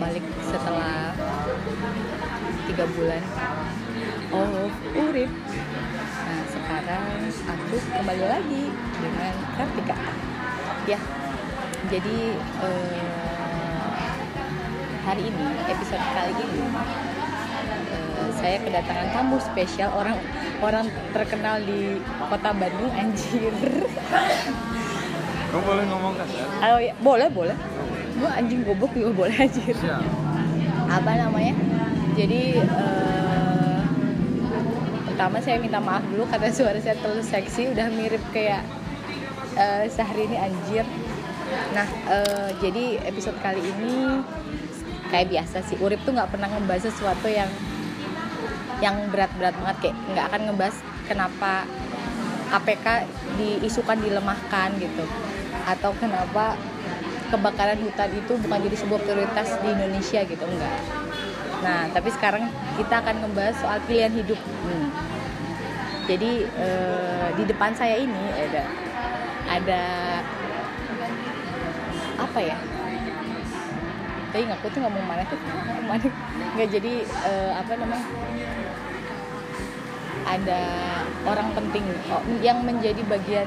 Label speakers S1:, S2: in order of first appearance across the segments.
S1: balik setelah tiga bulan oh urip nah sekarang aku kembali lagi dengan Kartika ya jadi eh, hari ini episode kali ini eh, saya kedatangan tamu spesial orang orang terkenal di kota Bandung anjir
S2: Kamu boleh ngomong kasar?
S1: Oh ya, boleh boleh. Gua anjing goblok juga boleh anjir.
S2: Siap.
S1: Apa namanya? Jadi eh, pertama saya minta maaf dulu karena suara saya terlalu seksi, udah mirip kayak eh, Syahrini anjir. Nah, eh, jadi episode kali ini kayak biasa sih. Urip tuh nggak pernah ngebahas sesuatu yang yang berat-berat banget kayak nggak akan ngebahas kenapa KPK diisukan dilemahkan gitu atau kenapa kebakaran hutan itu bukan jadi sebuah prioritas di Indonesia gitu enggak. Nah tapi sekarang kita akan ngebahas soal pilihan hidup. Hmm. jadi eh, di depan saya ini ada ada apa ya? Tapi aku tuh ngomong mana tuh? Mana? Nggak jadi eh, apa namanya? Ada orang penting oh, yang menjadi bagian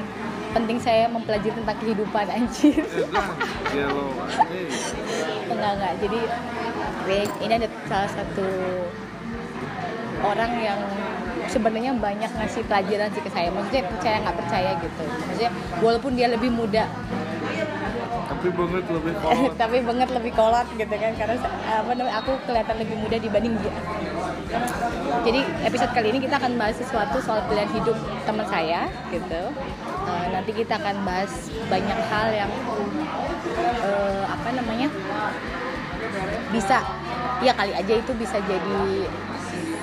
S1: penting saya mempelajari tentang kehidupan anjir. Enggak enggak. Jadi eh, ini ada salah satu orang yang sebenarnya banyak ngasih pelajaran sih ke saya. Maksudnya percaya nggak percaya gitu. Maksudnya walaupun dia lebih muda.
S2: Tapi banget lebih kolot.
S1: tapi banget lebih kolot gitu kan. Karena apa namanya aku kelihatan lebih muda dibanding dia. Jadi episode kali ini kita akan bahas sesuatu soal pilihan hidup teman saya gitu Eh, nanti kita akan bahas banyak hal yang eh, apa namanya bisa ya kali aja itu bisa jadi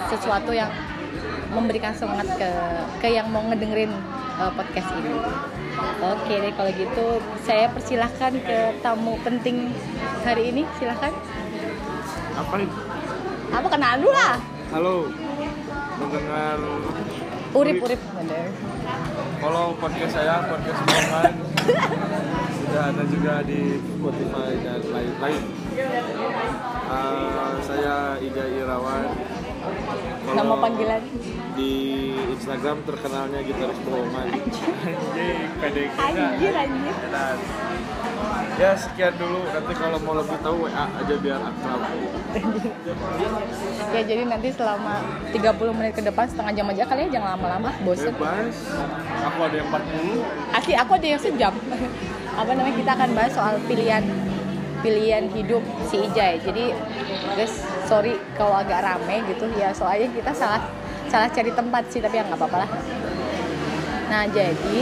S1: sesuatu yang memberikan semangat ke ke yang mau ngedengerin eh, podcast ini. Oke deh kalau gitu saya persilahkan ke tamu penting hari ini silahkan.
S2: Apa ini?
S1: Apa kenal dulu lah.
S2: Halo. Mendengar
S1: Urip urip bener.
S2: Kalau podcast saya podcast bohongan sudah ada juga di Spotify dan lain-lain. Eh, saya Ija Irawan. Kalau
S1: Nama panggilan.
S2: di Instagram terkenalnya gitaris bohongan. Anjing, kita.
S1: Anjir anjir.
S2: Ya sekian dulu nanti kalau mau lebih tahu WA aja biar akrab
S1: Ya jadi nanti selama 30 menit ke depan setengah jam aja kali ya jangan lama-lama bosen.
S2: bebas aku ada yang 40
S1: Asli aku ada yang sejam. Apa namanya kita akan bahas soal pilihan pilihan hidup si Ijai. Jadi guys, sorry kalau agak rame gitu ya soalnya kita salah salah cari tempat sih tapi ya nggak apa-apa lah. Nah jadi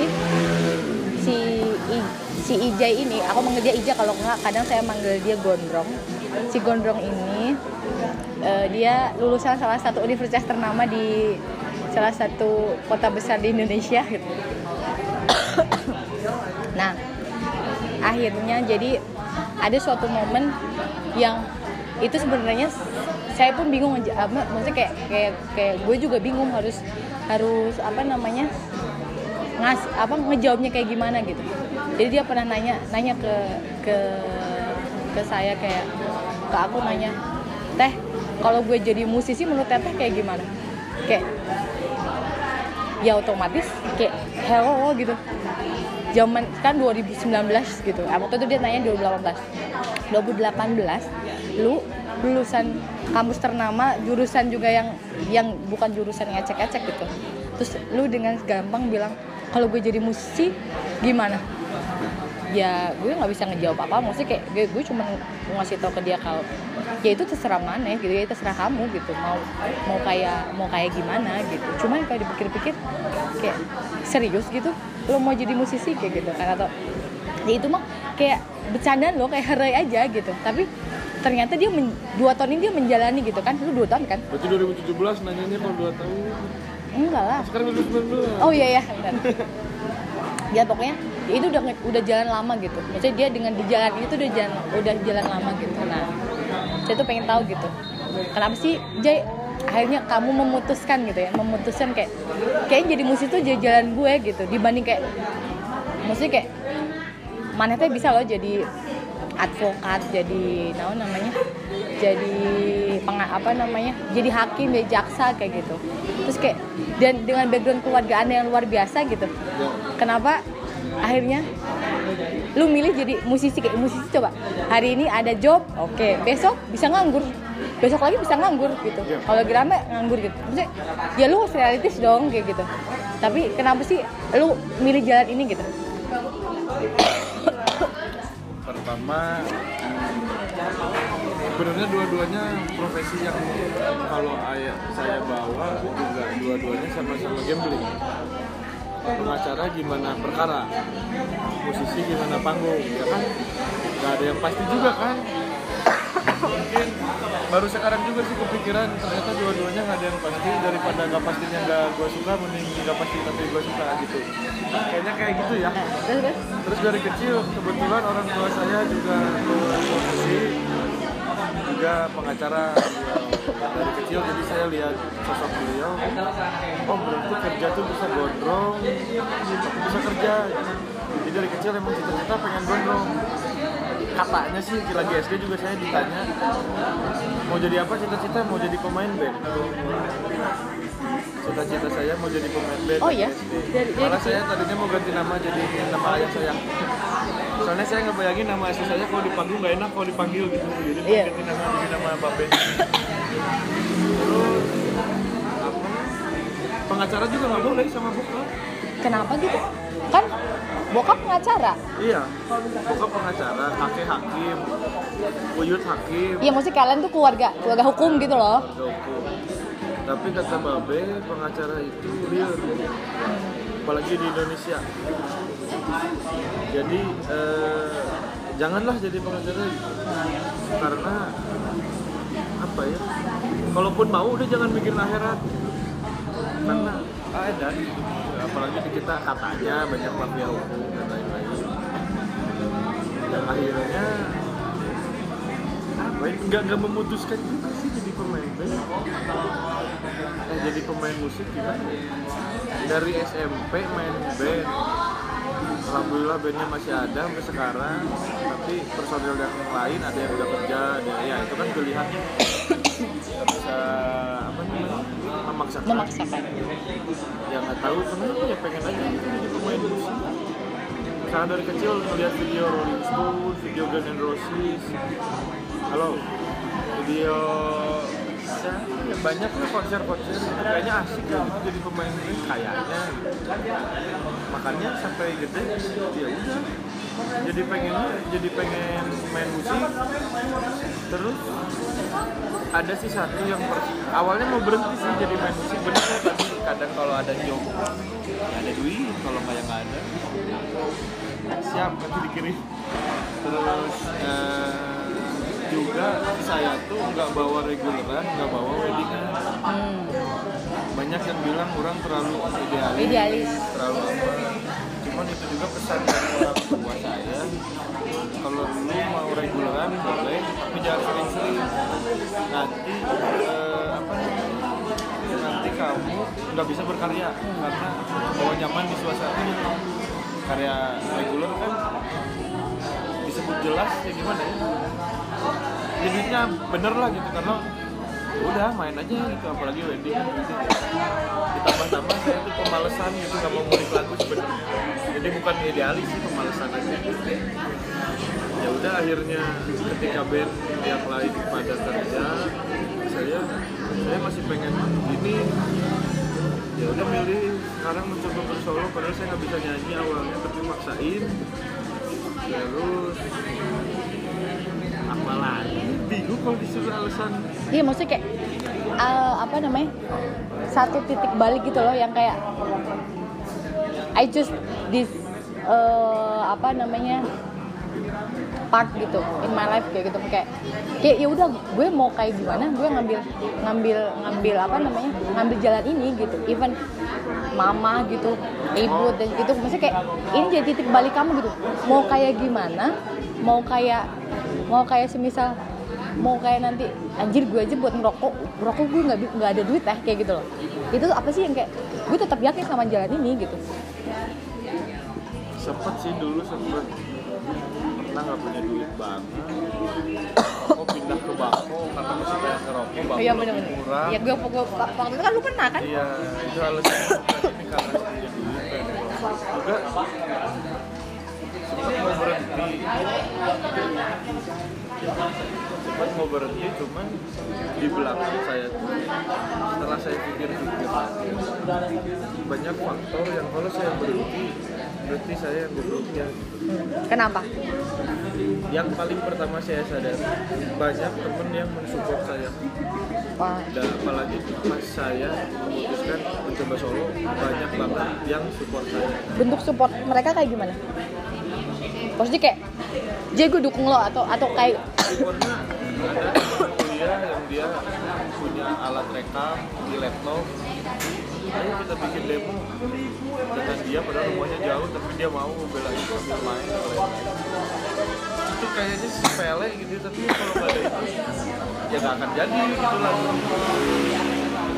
S1: si I- si Ijai ini aku manggil dia Ija kalau nggak kadang saya manggil dia Gondrong. Si Gondrong ini eh, dia lulusan salah satu universitas ternama di salah satu kota besar di Indonesia gitu. Nah, akhirnya jadi ada suatu momen yang itu sebenarnya saya pun bingung aja, maksudnya kayak kayak kayak gue juga bingung harus harus apa namanya ngas apa ngejawabnya kayak gimana gitu. Jadi dia pernah nanya nanya ke ke ke saya kayak ke aku nanya, teh kalau gue jadi musisi menurut teteh kayak gimana? Kayak ya otomatis kayak hello gitu. Zaman kan 2019 gitu. Ah, waktu itu dia nanya 2018 2018 lu lulusan kampus ternama jurusan juga yang yang bukan jurusan yang ecek-ecek gitu. Terus lu dengan gampang bilang kalau gue jadi musisi gimana ya gue nggak bisa ngejawab apa maksudnya kayak gue, gue cuma ngasih tau ke dia kalau ya itu terserah mana gitu ya terserah kamu gitu. Mau mau kayak mau kayak gimana gitu. Cuman kalau dipikir-pikir kayak serius gitu lo mau jadi musisi kayak gitu kan atau ya itu mah kayak bercandaan lo kayak herai aja gitu. Tapi ternyata dia men- dua tahun ini dia menjalani gitu kan. Lu dua tahun kan?
S2: Berarti 2017 nanyanya kalau 2 tahun.
S1: Enggak lah.
S2: Sekarang 2019
S1: Oh iya ya. Ya pokoknya itu udah udah jalan lama gitu. Maksudnya dia dengan di jalan itu udah jalan udah jalan lama gitu. Nah, saya tuh pengen tahu gitu. Kenapa sih Jay akhirnya kamu memutuskan gitu ya, memutuskan kayak kayak jadi musik tuh jadi jalan gue gitu dibanding kayak maksudnya kayak mana teh bisa loh jadi advokat jadi nah namanya jadi peng, apa namanya jadi hakim jadi jaksa kayak gitu terus kayak dan dengan background keluarga anda yang luar biasa gitu
S2: Ya.
S1: kenapa akhirnya lu milih jadi musisi kayak musisi coba. Hari ini ada job oke. Besok bisa nganggur. Besok lagi bisa nganggur gitu.
S2: Iya.
S1: kalau rame nganggur gitu. Maksudnya, ya lu harus realistis dong kayak gitu. Tapi kenapa sih lu milih jalan ini gitu?
S2: Pertama sebenarnya dua-duanya profesi yang kalau ayah saya bawa juga dua-duanya sama-sama gambling pengacara gimana perkara? Musisi gimana panggung? Ya kan? Nggak ada yang pasti juga kan? Mungkin baru sekarang juga sih kepikiran ternyata dua-duanya nggak ada yang pasti. Daripada nggak pastinya nggak gue suka mending nggak pasti tapi gue suka gitu. Kayaknya kayak gitu ya.
S1: Terus
S2: dari kecil kebetulan orang tua saya juga musisi, juga pengacara. Dari kecil jadi saya lihat sosok beliau. Oh berarti kerja tuh bisa gondrong, tapi bisa kerja. Jadi dari kecil emang cita-cita pengen gondrong. Katanya sih lagi SD juga saya ditanya mau jadi apa cita-cita mau jadi pemain band. Cita-cita saya mau jadi pemain band.
S1: Oh iya? Dari-
S2: Malah
S1: kecil?
S2: saya tadinya mau ganti nama jadi nama ayah saya. Soalnya saya nggak bayangin nama asli saya kalau di panggung nggak enak kalau dipanggil gitu. Jadi
S1: Iya.
S2: ganti nama jadi nama Babe. Pengacara juga nggak boleh sama bokap.
S1: kenapa gitu kan bokap pengacara
S2: Iya. Bokap pengacara, kakek hakim, buyut hakim.
S1: iya maksudnya kalian tuh keluarga keluarga hukum gitu loh
S2: hukum. Tapi kata Babe, pengacara itu real. Apalagi di Indonesia. Jadi eh, janganlah jadi pengacara karena apa ya? Kalaupun mau udah jangan mikirin akhirat. Karena ada. Apalagi kita katanya banyak mafia hukum dan lain-lain. Dan akhirnya ya, nggak nggak memutuskan juga sih jadi pemain band eh, jadi pemain musik gimana dari SMP main band Alhamdulillah bandnya masih ada sampai sekarang tapi personil yang lain ada yang udah kerja ada ya itu kan pilihannya bisa apa namanya memaksakan.
S1: Memaksakan.
S2: Ya nggak tahu kenapa ya pengen aja gitu jadi pemain musik karena dari kecil ngeliat video Rolling Stone, video Guns N' Roses. Halo? Video ya, banyak lah konser-konser. Kayaknya asik ya gitu jadi pemain ini kayaknya. Gitu. makanya sampai gede ya udah jadi pengen jadi pengen main musik. Terus ada sih satu yang per- awalnya mau berhenti sih jadi main musik. Bener tadi kadang kalau ada job ya ada duit kalau nggak ya nggak ada. Siap nanti dikirim. Terus eh, juga saya tuh nggak bawa reguleran nggak bawa weddingan
S1: hmm.
S2: banyak yang bilang orang terlalu idealis,
S1: Idealis.
S2: terlalu apa cuman itu juga pesan dari orang tua saya. Kalau lu mau reguleran boleh tapi jangan sering-sering. Nanti eh, apa nanti kamu nggak bisa berkarya karena bawa nyaman di suasana. Karya reguler kan disebut jelas ya gimana ya? Jadinya bener lah gitu karena udah main aja gitu apalagi wedding kan. Ditambah-tambah saya tuh pemalesan gitu nggak mau ngulik lagu sebenarnya. Jadi bukan idealis sih pemalesan aja. Ya udah akhirnya ketika band yang lain pada kerja saya saya masih pengen ini. Ya udah milih. Sekarang mencoba bersolo padahal saya nggak bisa nyanyi awalnya tapi maksain. Terus apa lagi bingung kalau disuruh alasan.
S1: Iya maksudnya kayak eh, apa namanya satu titik balik gitu loh yang kayak I choose this eh, apa namanya part gitu in my life kayak gitu. Kayak kayak ya udah gue mau kayak gimana gue ngambil ngambil ngambil apa namanya ngambil jalan ini gitu. Even mama gitu ibu dan gitu maksudnya kayak ini jadi titik balik kamu gitu. Mau kayak gimana mau kayak mau kayak semisal mau kayak nanti anjir gue aja buat ngerokok ngerokok gue nggak nggak ada duit teh kayak gitu loh. Itu apa sih yang kayak gue tetap yakin sama jalan ini gitu.
S2: Sempet sih dulu sempet. Karena nggak punya duit banget? Oh pindah ke bako karena masih banyak ngerokok? Bako
S1: iya
S2: lebih
S1: bener-bener.
S2: murah.
S1: Ya gue gue waktu itu kan lu pernah kan?
S2: Iya itu alasan ini karena punya duit juga sempat mau berhenti sempat mau berhenti cuman di belakang saya tuh setelah saya pikir-pikir lagi banyak faktor yang kalau saya berhenti. Berarti saya yang gobloknya
S1: kenapa?
S2: Yang paling pertama saya sadari banyak temen yang mensupport saya.
S1: Wah.
S2: dan apalagi pas saya memutuskan mencoba solo banyak banget yang support saya.
S1: Bentuk support mereka kayak gimana? Maksudnya kayak Jay gue dukung lo atau atau kayak
S2: supportnya ada kuliah yang dia punya alat rekam di laptop ayo kita bikin demo dengan dia padahal rumahnya jauh tapi dia mau belain sambil main itu kayaknya sepele gitu tapi kalau nggak ada itu ya nggak akan jadi gitu lagi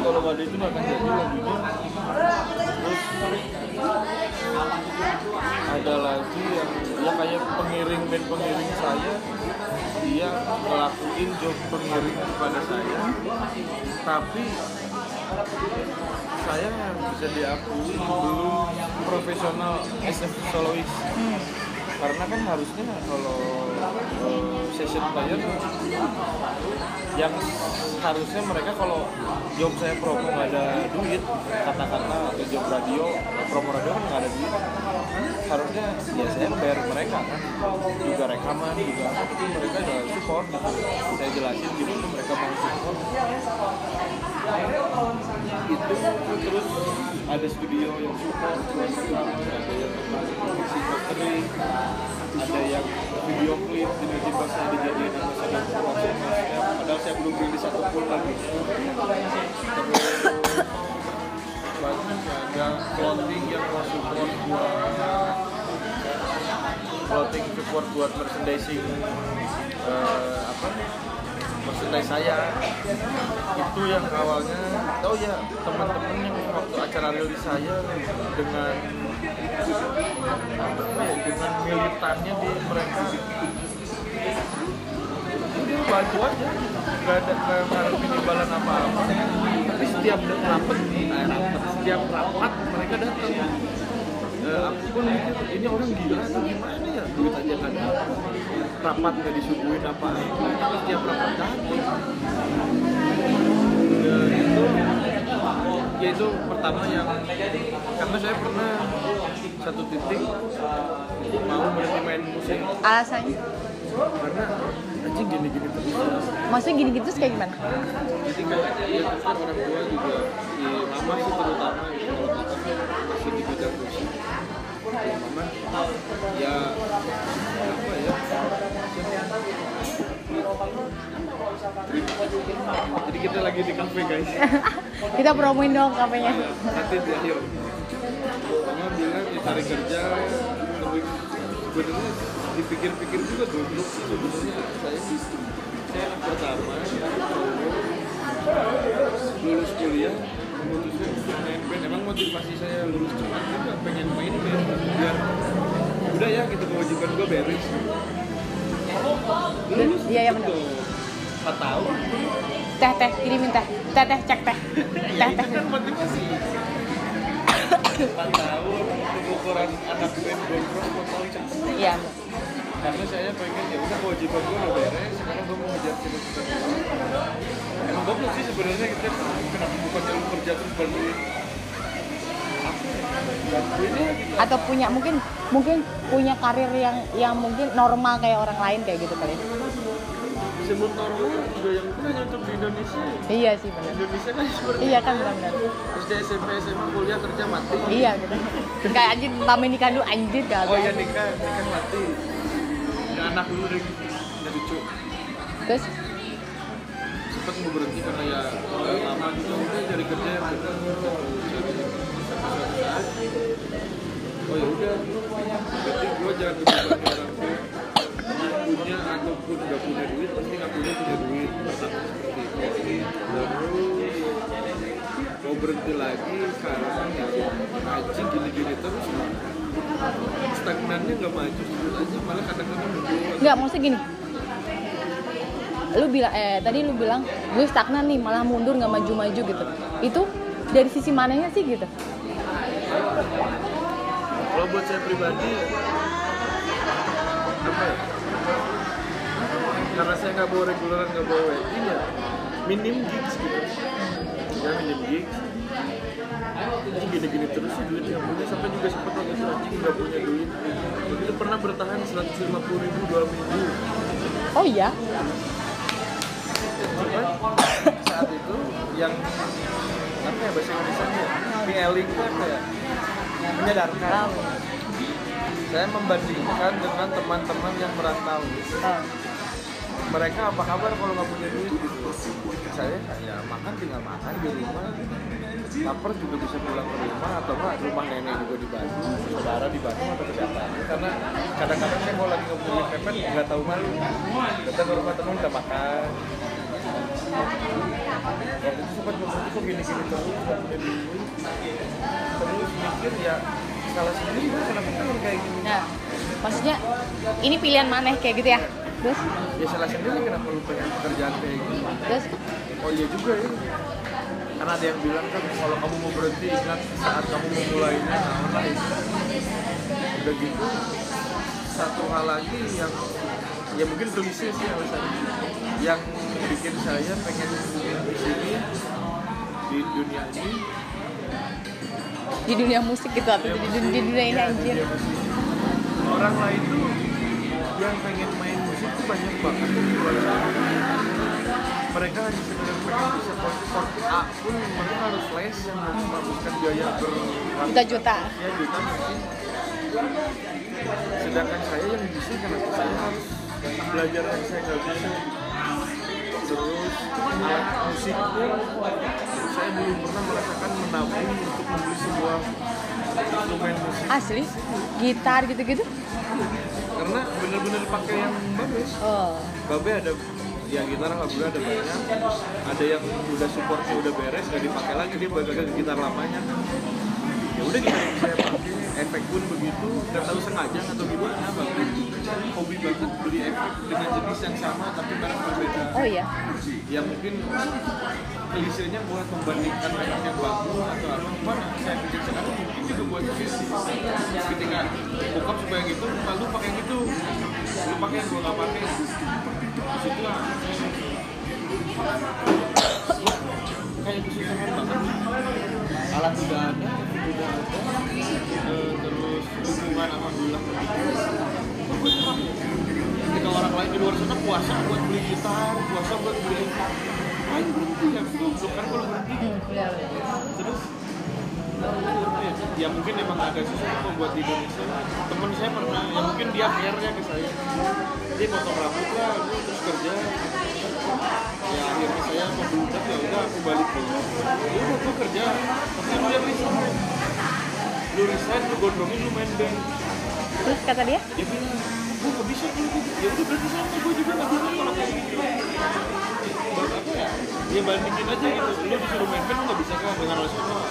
S2: kalau nggak ada itu nggak akan jadi lagunya terus ada lagi yang ya kayak pengiring band pengiring saya dia ngelakuin job pengiring kepada saya. Tapi saya yang bisa diakui belum profesional as a soloist. Karena kan harusnya kalau session player yang harusnya mereka kalau job saya promo nggak ada duit kata-kata atau job radio promo radio kan nggak ada duit. Harusnya ya saya bayar mereka kan juga rekaman juga tapi mereka juga support gitu. Saya jelasin gimana mereka mau support. Itu terus ada studio yang support ada yang ada yang video klip tiba-tiba saya dijadiin ambassador promotion padahal saya belum rilis satupun lagi. Terus ada clothing yang mau support buat clothing support buat merchandising. Eh, apa merchandise saya itu yang awalnya tahu ya teman-teman yang waktu acara rilis saya dengan apa ya dengan militannya di mereka. Dia bantu aja nggak ada nggak ngarepin imbalan apa-apa. Tapi setiap rapat setiap rapat mereka datang aku pun mikir ini orang gila atau gimana ya? Duit aja nggak ada rapat nggak disuguhin apa tapi setiap rapat datang ya itu ya itu pertama yang karena saya pernah satu titik mau berhenti main musik.
S1: Alasannya?
S2: Karena anjing gini-gini terus. Ya.
S1: maksudnya gini gitu terus kayak gimana?
S2: Jadi kan ya terus kan orang tua juga si mama sih terutama gitu kan masih di bidang musik ya mama ya apa ya jadi kita lagi di kafe guys.
S1: Kita promoin dong kafenya.
S2: Nanti di akhir mama bilang ya cari kerja lebih sebenarnya dipikir-pikir juga sih sebenarnya. Saya sih saya pertama lulus kuliah memutuskan main band emang motivasi saya lulus cepat juga pengen main band biar udah ya gitu kewajiban gue beres. Lulus
S1: Iya, iya, benar.
S2: tuh 4 tahun.
S1: Teh teh kirimin teh. Teh teh cek teh.
S2: Ya
S1: teh teh.
S2: kan motivasi. 4 tahun ukuran anak band gondrong 4 tahun
S1: iya
S2: karena saya pengen ya udah kewajiban gue udah beres sekarang gue mau ngejar cita-cita emang goblok sih sebenarnya kita kenapa bukan jalur kerja terus bantuin gitu.
S1: Atau punya mungkin mungkin punya karir yang yang mungkin normal kayak orang lain kayak gitu kali.
S2: Sebelum normal juga yang pernah nyontok di Indonesia.
S1: Iya sih benar.
S2: Indonesia kan seperti
S1: iya kan benar
S2: terus dia SMP SMA kuliah kerja mati.
S1: Iya gitu. Kayak anjir lama nikah dulu anjir gak
S2: oh iya nikah nikah mati anak dulu deh. Ada cucu
S1: terus?
S2: Sempet mau berhenti karena ya lama juga udah cari kerja yang benar oh ya udah. Berarti gue jangan berbanding orang tua. Punya ataupun nggak punya duit pasti nggak punya punya duit. Pertama seperti itu terus mau berhenti lagi karena ya anjing gini-gini terus stagnannya nggak maju aja malah kadang-kadang
S1: nggak maksudnya gini. Lu bilang eh tadi lu bilang gue stagnan nih malah mundur nggak maju-maju gitu. Itu dari sisi mananya sih gitu?
S2: Kalau buat saya pribadi apa ya? Karena saya nggak bawa reguleran nggak bawa wedding ya minim gigs gitu. Ya minim gigs ini gini-gini terus sih duit nggak punya sampai juga sempat itu anjing nggak punya duit. Itu pernah bertahan 150 ribu dua minggu.
S1: Oh iya?
S2: Cuman saat itu yang apa ya bahasa Indonesia PLing itu apa ya? Menyadarkan. Saya membandingkan dengan teman-teman yang merantau.
S1: Oh.
S2: mereka apa kabar kalau nggak punya duit? Saya ya makan tinggal makan di rumah lapar juga bisa pulang ke rumah atau enggak? Rumah nenek juga di Bandung saudara di Bandung atau siapa karena kadang-kadang saya kalau lagi duit pepet nggak tahu malu datang ke rumah teman udah makan. Waktu itu sempat itu kok gini-gini terus nggak terus mikir ya salah sendiri gue kenapa kan kayak gini?
S1: Nah maksudnya ini pilihan maneh kayak gitu ya? Terus?
S2: Ya salah sendiri kenapa lu pengen pekerjaan kayak gini?
S1: Terus?
S2: Oh iya juga ya. Karena ada yang bilang kan kalau kamu mau berhenti ingat saat kamu memulainya nah online. Udah gitu satu hal lagi yang ya mungkin klise sih alasannya yang bikin saya pengen di sini di dunia ini.
S1: Di dunia musik gitu atau di, dunia, di dunia ini
S2: ya,
S1: anjir.
S2: dunia orang lain tuh yang pengen main musik tuh banyak banget. Di luar sana mereka hanya sekedar mereka harus les yang biaya ber
S1: juta-juta
S2: ya juta. Mungkin sedangkan saya yang bisa kenapa saya harus belajar yang saya nggak bisa terus alat musik pun. Saya belum pernah merasakan menabung untuk membeli sebuah instrumen musik.
S1: Asli? Gitar gitu-gitu?
S2: Karena bener-bener pakai yang bagus.
S1: Oh.
S2: Babe ada ya gitar alhamdulillah ada banyak. Ada yang udah supportnya udah beres gak dipakai lagi dia balik lagi ke gitar lamanya. Ya udah gitar yang saya pakai efek pun begitu. Nggak tahu sengaja atau gimana Babe hobi banget beli efek dengan jenis yang sama tapi merek berbeda.
S1: Oh iya?
S2: Ya mungkin klisenya buat membandingkan merek yang bagus atau apa cuman saya pikir sekarang mungkin juga buat visi ketika bokap supaya gitu lalu pakai yang itu. Lu pakai yang gua nggak pakai kayak kesusahan banget alat udah ada udah ada. Terus dukungan alhamdulillah ketika orang lain di luar sana puasa buat beli gitar puasa buat beli lain berhenti ya goblok kan kalau berhenti.
S1: Hmm,
S2: terus? Ya, mungkin emang ada sesuatu buat di Indonesia. Temen saya pernah ya mungkin dia care-nya ke saya. Dia potong rambut lah terus kerja akhirnya saya membludak ya udah aku balik dulu ya udah kerja tapi lu yang resign lu resign lu gondrongin lu main band
S1: terus kata dia?
S2: Dia bilang gue gak bisa kalau gitu ya udah berarti sama gue juga gak bisa kalau kayak gitu apa ya ya bandingin aja gitu lu disuruh main band lu gak bisa kan dengan alasan oh,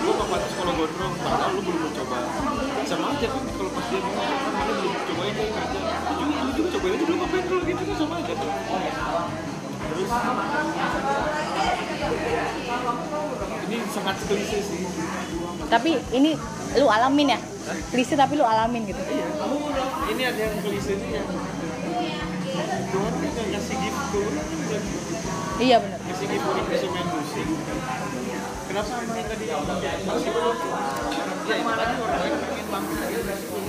S2: lu gak pantas kalau gondrong padahal lu belum mencoba sama aja kan kalau pas dia bilang kan mana belum cobain deh kerja lu juga lu juga cobain aja dulu ngapain kalau gitu kan sama aja tuh terus ini sangat klise sih.
S1: Tapi ini lu alamin ya? Klise tapi lu alamin gitu.
S2: Iya. Ini ada yang klisenya. Tuhan kan ngasih gift kan
S1: iya benar
S2: ngasih gift bisa main musik. Kenapa Ya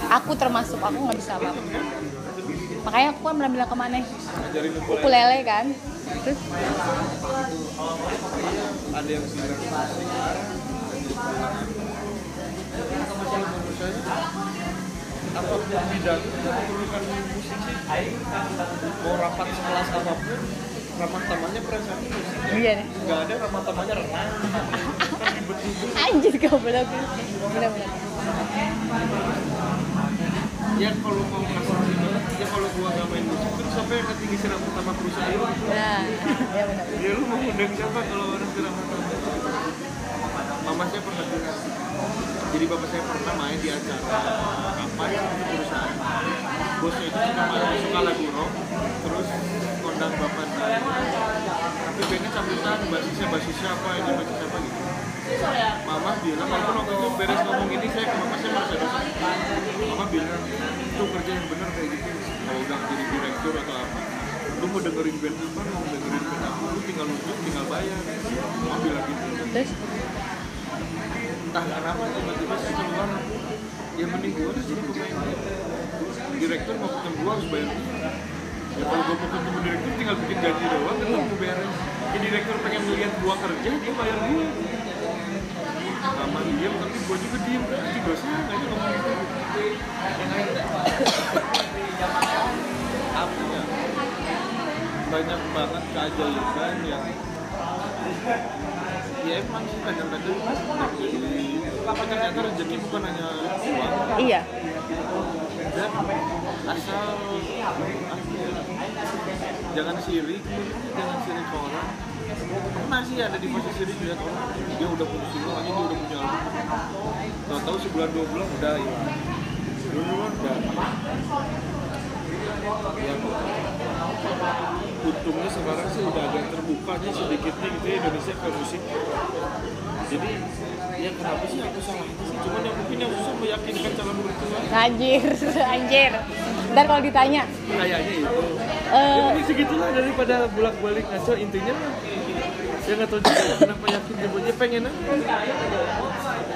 S1: aku termasuk aku nggak bisa apa makanya aku kan pernah bilang ke
S2: mana ukulele
S1: kan terus?
S2: Ada yang bilang apa pun bidang memerlukan musik sih mau rapat sekelas apa pun ramah tamahnya perasaan musik
S1: iya. Nih
S2: nggak ada ramah tamahnya renang.
S1: Anjir goblok benar-benar.
S2: Ya kalau mau ngasih ini ya kalau gua nggak main musik terus siapa yang ketinggi siram sama perusahaan
S1: nah iya benar
S2: ya lu mau undang siapa kalau orang siram sama mama saya pernah jadi bapak saya pernah main di acara apa ya perusahaan. Bosnya itu suka main suka lagu rock terus kondang bapak saya. Tapi bandnya sambutan basisnya basisnya apa ini basis apa gitu mama bilang kalau waktu itu beres ngomong ini saya ke mama saya merasa dosa. Mama bilang itu kerja yang benar kayak gitu. Kalau udah jadi direktur atau apa lu mau dengerin band apa? Mau dengerin band apa? Lu tinggal nunjuk tinggal bayar. Mama bilang gitu.
S1: Terus?
S2: Entah kenapa tiba-tiba saya keluar. Ya mending gue udah jadi pemain direktur mau ketemu gue harus bayar. Ya kalau gue mau ketemu direktur tinggal bikin gaji doang ketemu beres. Ya direktur pengen melihat gue kerja dia bayar gue sama diem tapi gue juga diem. Berarti dosa nggak sih ngomong gitu. Yang lain apa ya banyak banget keajaiban yang ya emang sih kadang-kadang tapi ternyata rezeki bukan hanya uang.
S1: Iya.
S2: Dan asal jangan sirik jangan sirik orang pernah sih ada di posisi sirik lihat orang dia udah punya single lagi dia udah punya album. Tahu-tahu sebulan dua bulan udah hilang. Dulu udah yang untungnya sekarang sih udah agak terbukanya sedikit nih gitu ya Indonesia ke musik. Jadi ya kenapa sih aku salah sih? Cuman yang mungkin yang susah meyakinkan calon mertua.
S1: Anjir anjir. Ntar kalau ditanya.
S2: Kayaknya itu.
S1: Eh,
S2: ya segitulah daripada bolak balik ngaco intinya mah ya nggak tahu juga kenapa yakin dia pengen aja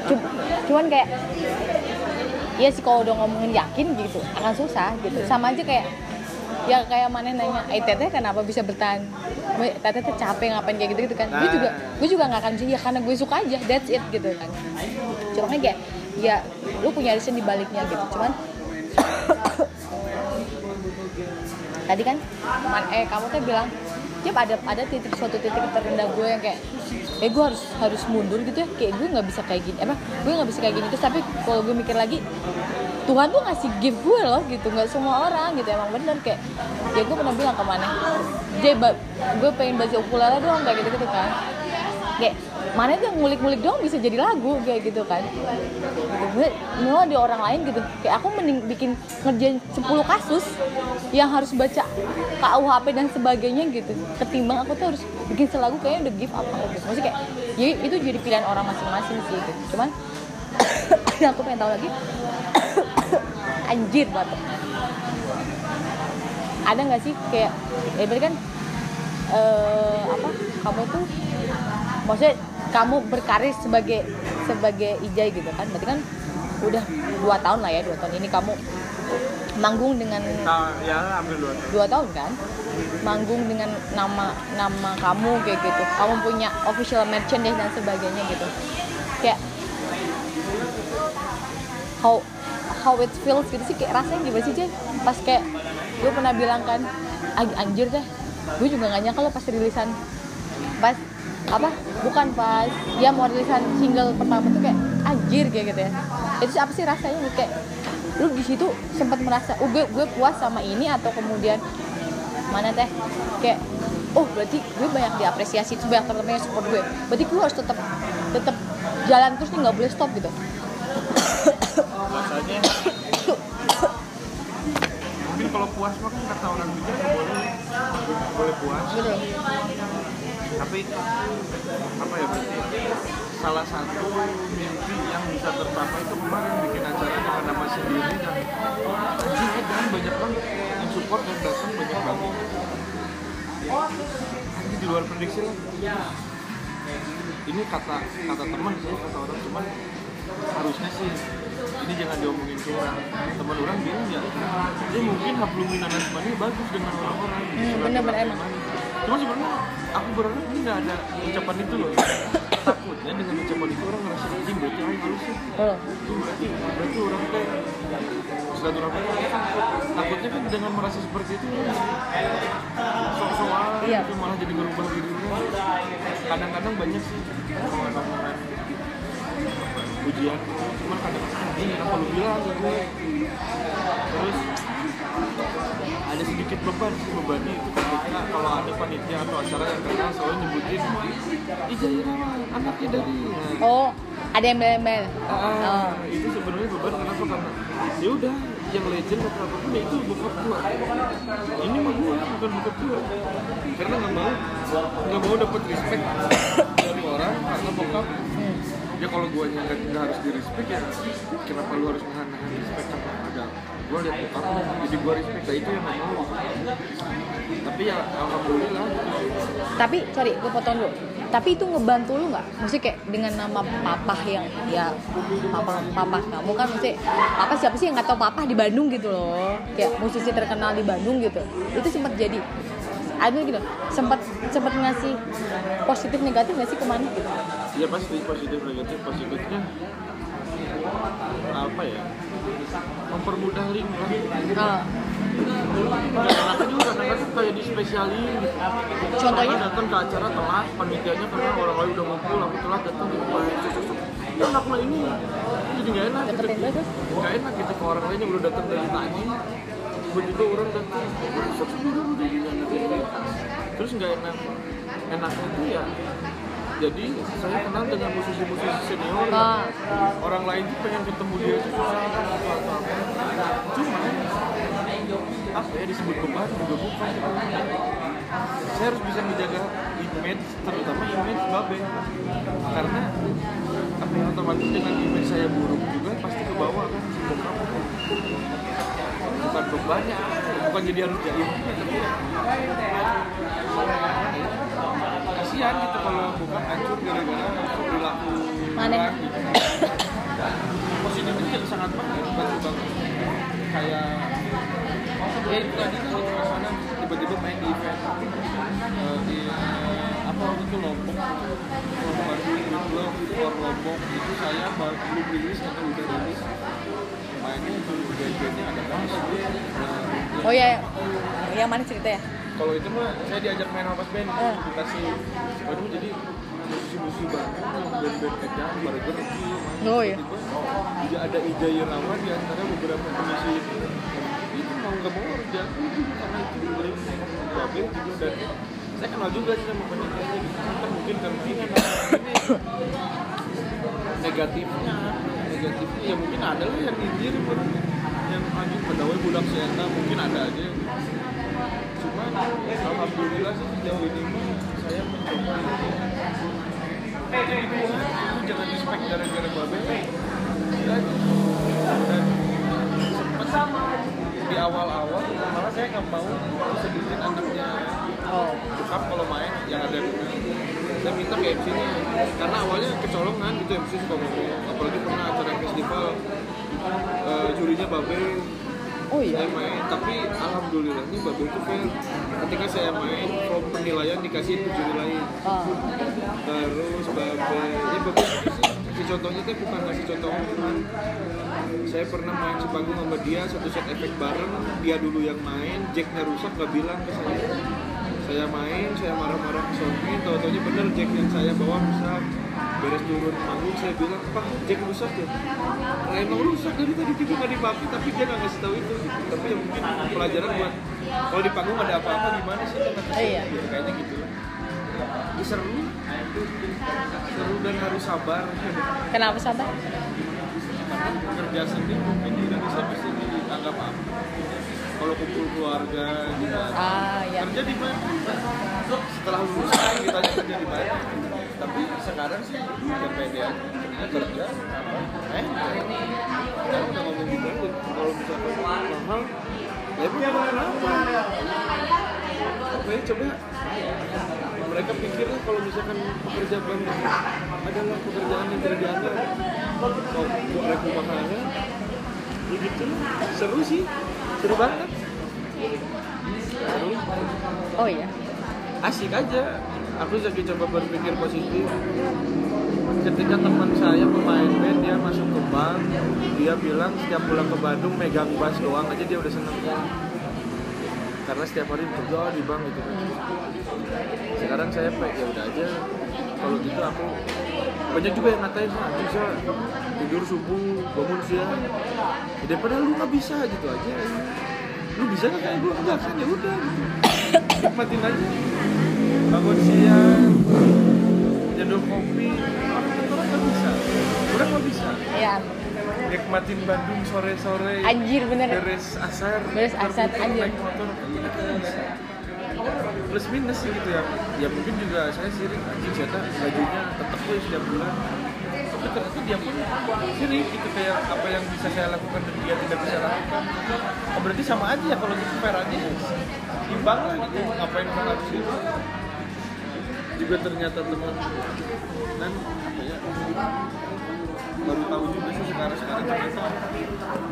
S1: cu- cuman kayak Iya sih kalau udah ngomongin yakin gitu akan susah gitu. Sama aja kayak ya kayak mana nanya eh teteh kenapa bisa bertahan? Teteh tuh capek ngapain kayak gitu gitu kan gue
S2: Nah.
S1: juga gue juga nggak akan bisa ya karena gue suka aja that's it gitu kan. Cuma kayak ya lu punya reason di baliknya gitu. Cuman tadi kan man- eh kamu tuh bilang Jep ada ada titik suatu titik terendah gue yang kayak eh gue harus harus mundur gitu ya. Kayak gue nggak bisa kayak gini emang gue nggak bisa kayak gini. Terus tapi kalau gue mikir lagi Tuhan tuh ngasih gift gue loh gitu. Nggak semua orang gitu. Emang bener kayak ya gue pernah bilang ke mana gue pengen baca ukulele doang kayak gitu gitu kan. Kayak mana tuh ngulik-ngulik doang bisa jadi lagu kayak gitu kan. Gitu. memang ada orang lain gitu. Kayak aku mending bikin ngerjain 10 kasus yang harus baca KUHP dan sebagainya gitu. Ketimbang aku tuh harus bikin selagu kayaknya udah give up aku gitu. Maksudnya kayak ya itu jadi pilihan orang masing-masing sih gitu. Cuman yang aku pengen tahu lagi anjir batuk ada nggak sih kayak ya berarti kan eh, apa kamu tuh maksudnya kamu berkarir sebagai sebagai ijai gitu kan. Berarti kan udah dua tahun lah ya dua tahun ini kamu manggung dengan
S2: nah ya ambil dua tahun.
S1: Dua tahun kan? Manggung dengan nama nama kamu kayak gitu. Kamu punya official merchandise dan sebagainya gitu. Kayak how how it feels gitu sih. Kayak rasanya gimana sih Jay? Pas kayak gue pernah bilang kan "Ag- anjir deh. Gue juga gak nyangka lo pas rilisan apa? Bukan pas dia mau rilisan single pertama tuh kayak anjir kayak gitu ya. Itu apa sih rasanya? Kayak lu di situ sempat merasa oh gue gue puas sama ini atau kemudian mana teh? Kayak oh berarti gue banyak diapresiasi terus banyak teman-teman yang support gue. Berarti gue harus tetap tetap jalan terus nih nggak boleh stop gitu.
S2: Rasanya mungkin kalau puas mah kan kata orang bijak nggak boleh. Boleh puas.
S1: Gitu
S2: tapi apa ya berarti salah satu mimpi yang bisa tercapai itu kemarin bikin acara dengan nama sendiri dan anjing kan banyak banget yang support dan datang banyak banget. Ini di luar prediksi lah. Ini kata kata teman sih kata orang cuman harusnya sih ini jangan diomongin ke orang. Teman orang bingung ya ya mungkin hablumin anak ini bagus dengan orang-orang.
S1: Hmm, bener-bener emang.
S2: cuma sebenarnya aku berharap ini nggak ada ucapan itu loh. Takutnya dengan ucapan itu orang ngerasa anjing berarti aing halus sih
S1: oh.
S2: berarti berarti orang kayak silaturahmi. Takutnya kan dengan merasa seperti itu sok-sokan
S1: Iya.
S2: itu malah jadi berubah dirinya kadang-kadang banyak sih. Omongan-omongan ujian. Cuman kadang-kadang ini kenapa lu bilang terus sedikit beban sih bebannya itu ketika kalau ada panitia atau acara yang kenal selalu nyebutin. Ija Irawan anaknya dari
S1: oh ada yang embel-embel?
S2: Ah,
S1: Oh.
S2: itu sebenarnya beban. Kenapa? Karena ya udah yang legend atau apa pun ya itu bokap gua ini mah gua bukan bokap gua karena nggak mau nggak mau dapat respect dari orang karena bokap.
S1: Hmm.
S2: ya kalau gua nggak harus di respect ya kenapa lu harus nahan nahan respect sama ada gua lihat bokap jadi gua respect nah itu yang nggak mau. Tapi ya alhamdulillah.
S1: Tapi sorry gue potong dulu. Tapi itu ngebantu lu nggak? Mesti kayak dengan nama papa yang ya papa papa kamu kan mesti apa siapa sih yang nggak tahu papa di Bandung gitu loh? Kayak musisi terkenal di Bandung gitu. Itu sempat jadi ada gitu sempat sempat ngasih positif negatif nggak sih ke mana? Gitu
S2: ya pasti positif negatif positifnya apa ya mempermudah link lah
S1: Ah,
S2: Anak-anak juga kadang-kadang kayak dispesialin gitu.
S1: Contohnya?
S2: Datang ke acara telat, panitianya karena orang lain udah ngumpul, aku telat datang gitu. Ya anak mah ini jadi gak enak gitu.
S1: terus
S2: Gak enak gitu ke orang lain yang udah datang dari tadi. Begitu orang datang, "Sok sendiri udah gini anak ini." Terus gak enak. Enaknya itu ya jadi saya kenal dengan musisi-musisi senior.
S1: Ah.
S2: orang lain tuh pengen ketemu dia itu susah. Atau atau apa cuma apa ya disebut beban juga bukan saya harus bisa menjaga image terutama image babe. Karena apa ya otomatis dengan image saya buruk juga pasti ke bawah kan si bokap bukan bebannya bukan jadi harus jadi. tapi kasihan gitu kalau bokap hancur gara-gara perilaku orang gitu. Positifnya jadi sangat banget bantu banget kayak ya itu tadi kan di tengah sana tiba-tiba main di event. Eh, di eh, apa waktu itu lombok. Bandung Club or lombok. Itu saya baru belum rilis atau udah rilis. Mainnya itu band-bandnya ada pas
S1: oh ya yang mana cerita ya
S2: kalau itu mah saya diajak main sama band
S1: Eh.
S2: dikasih. Baru jadi musisi-musisi yang band-band edan burger
S1: oh ya
S2: juga ada Ija Irawan di antara beberapa pengisi itu. Itu mau nggak mau harus jago karena itu beli babe juga. Dan saya kenal juga sih sama penyanyinya gitu kan mungkin karena ini negatifnya. Negatifnya ya mungkin ada lah yang nyindir bro. yang anjing pegawai budak sena mungkin ada aja alhamdulillah sih sejauh ini saya mencoba. Lu jangan respect gara-gara babe. Dan dan sempet di awal-awal malah saya nggak mau sebutin anaknya. Bokap kalau main yang ada di saya minta ke MC nya. Karena awalnya kecolongan gitu MC suka ngomong. Apalagi pernah acara festival eh, jurinya babe
S1: oh iya?
S2: Saya main tapi alhamdulillahnya babe itu fair ketika saya main from penilaian dikasih itu juri lain
S1: Ah.
S2: terus babe ini itu sih si contohnya tuh bukan ngasih contoh. Saya pernah main sepanggung sama dia satu set efek bareng dia dulu yang main jacknya rusak gak bilang ke saya. Saya main saya marah-marah ke Sony tau-taunya bener jack yang saya bawa rusak beres turun panggung saya bilang pak jack rusak ya? Nah, emang rusak dari tadi itu nggak dipakai tapi dia nggak ngasih tahu itu. Tapi ya mungkin pelajaran buat kalau di panggung ada apa-apa gimana sih? Kata saya
S1: Iya.
S2: Ya, kayaknya gitu. Ya, seru. Seru dan harus sabar.
S1: Kenapa sabar?
S2: Karena kerja seni mungkin di Indonesia bisa dianggap apa? Kalau kumpul keluarga gitu
S1: ah ya
S2: kerja di mana? Setelah lulus kita kerja di mana tapi sekarang sih udah pede aja kerja apa eh sekarang udah ngomong gitu kalau misalkan mahal ya mahal apa? Oke coba. Mereka pikir kalau misalkan pekerja bank adalah pekerjaan yang dianggap kalau buat rek mahalnya ya gitu seru sih. Seru banget. Seru.
S1: Oh iya.
S2: Asik aja aku lagi coba berpikir positif. Ketika teman saya pemain band dia masuk ke bank dia bilang setiap pulang ke Bandung megang bass doang aja dia udah seneng. Karena setiap hari kerja di bank gitu. Kan sekarang saya ya udah aja. Kalau gitu aku banyak juga yang ngatain ah bisa tidur subuh bangun siang. Ya, daripada lu nggak bisa gitu aja. Lu bisa nggak kayak gue enggak kan? Ya udah gitu. Nikmatin aja bangun siang nyeduh kopi. Orang kan mah bisa? Orang mah bisa?
S1: Ya
S2: nikmatin Bandung sore-sore
S1: anjir bener.
S2: beres asar
S1: Beres asar, anjir.
S2: naik motor itu bisa. Plus minus sih gitu ya. Ya mungkin juga saya sirik anjing saya gajinya tetap gue setiap bulan. Tapi ternyata dia pun sirik gitu kayak apa yang bisa saya lakukan dan dia tidak bisa lakukan. Oh, berarti sama aja ya kalau gitu fair aja imbang lah gitu ngapain kita harus itu juga ternyata teman. Dan apa ya baru tahu juga sih sekarang sekarang ternyata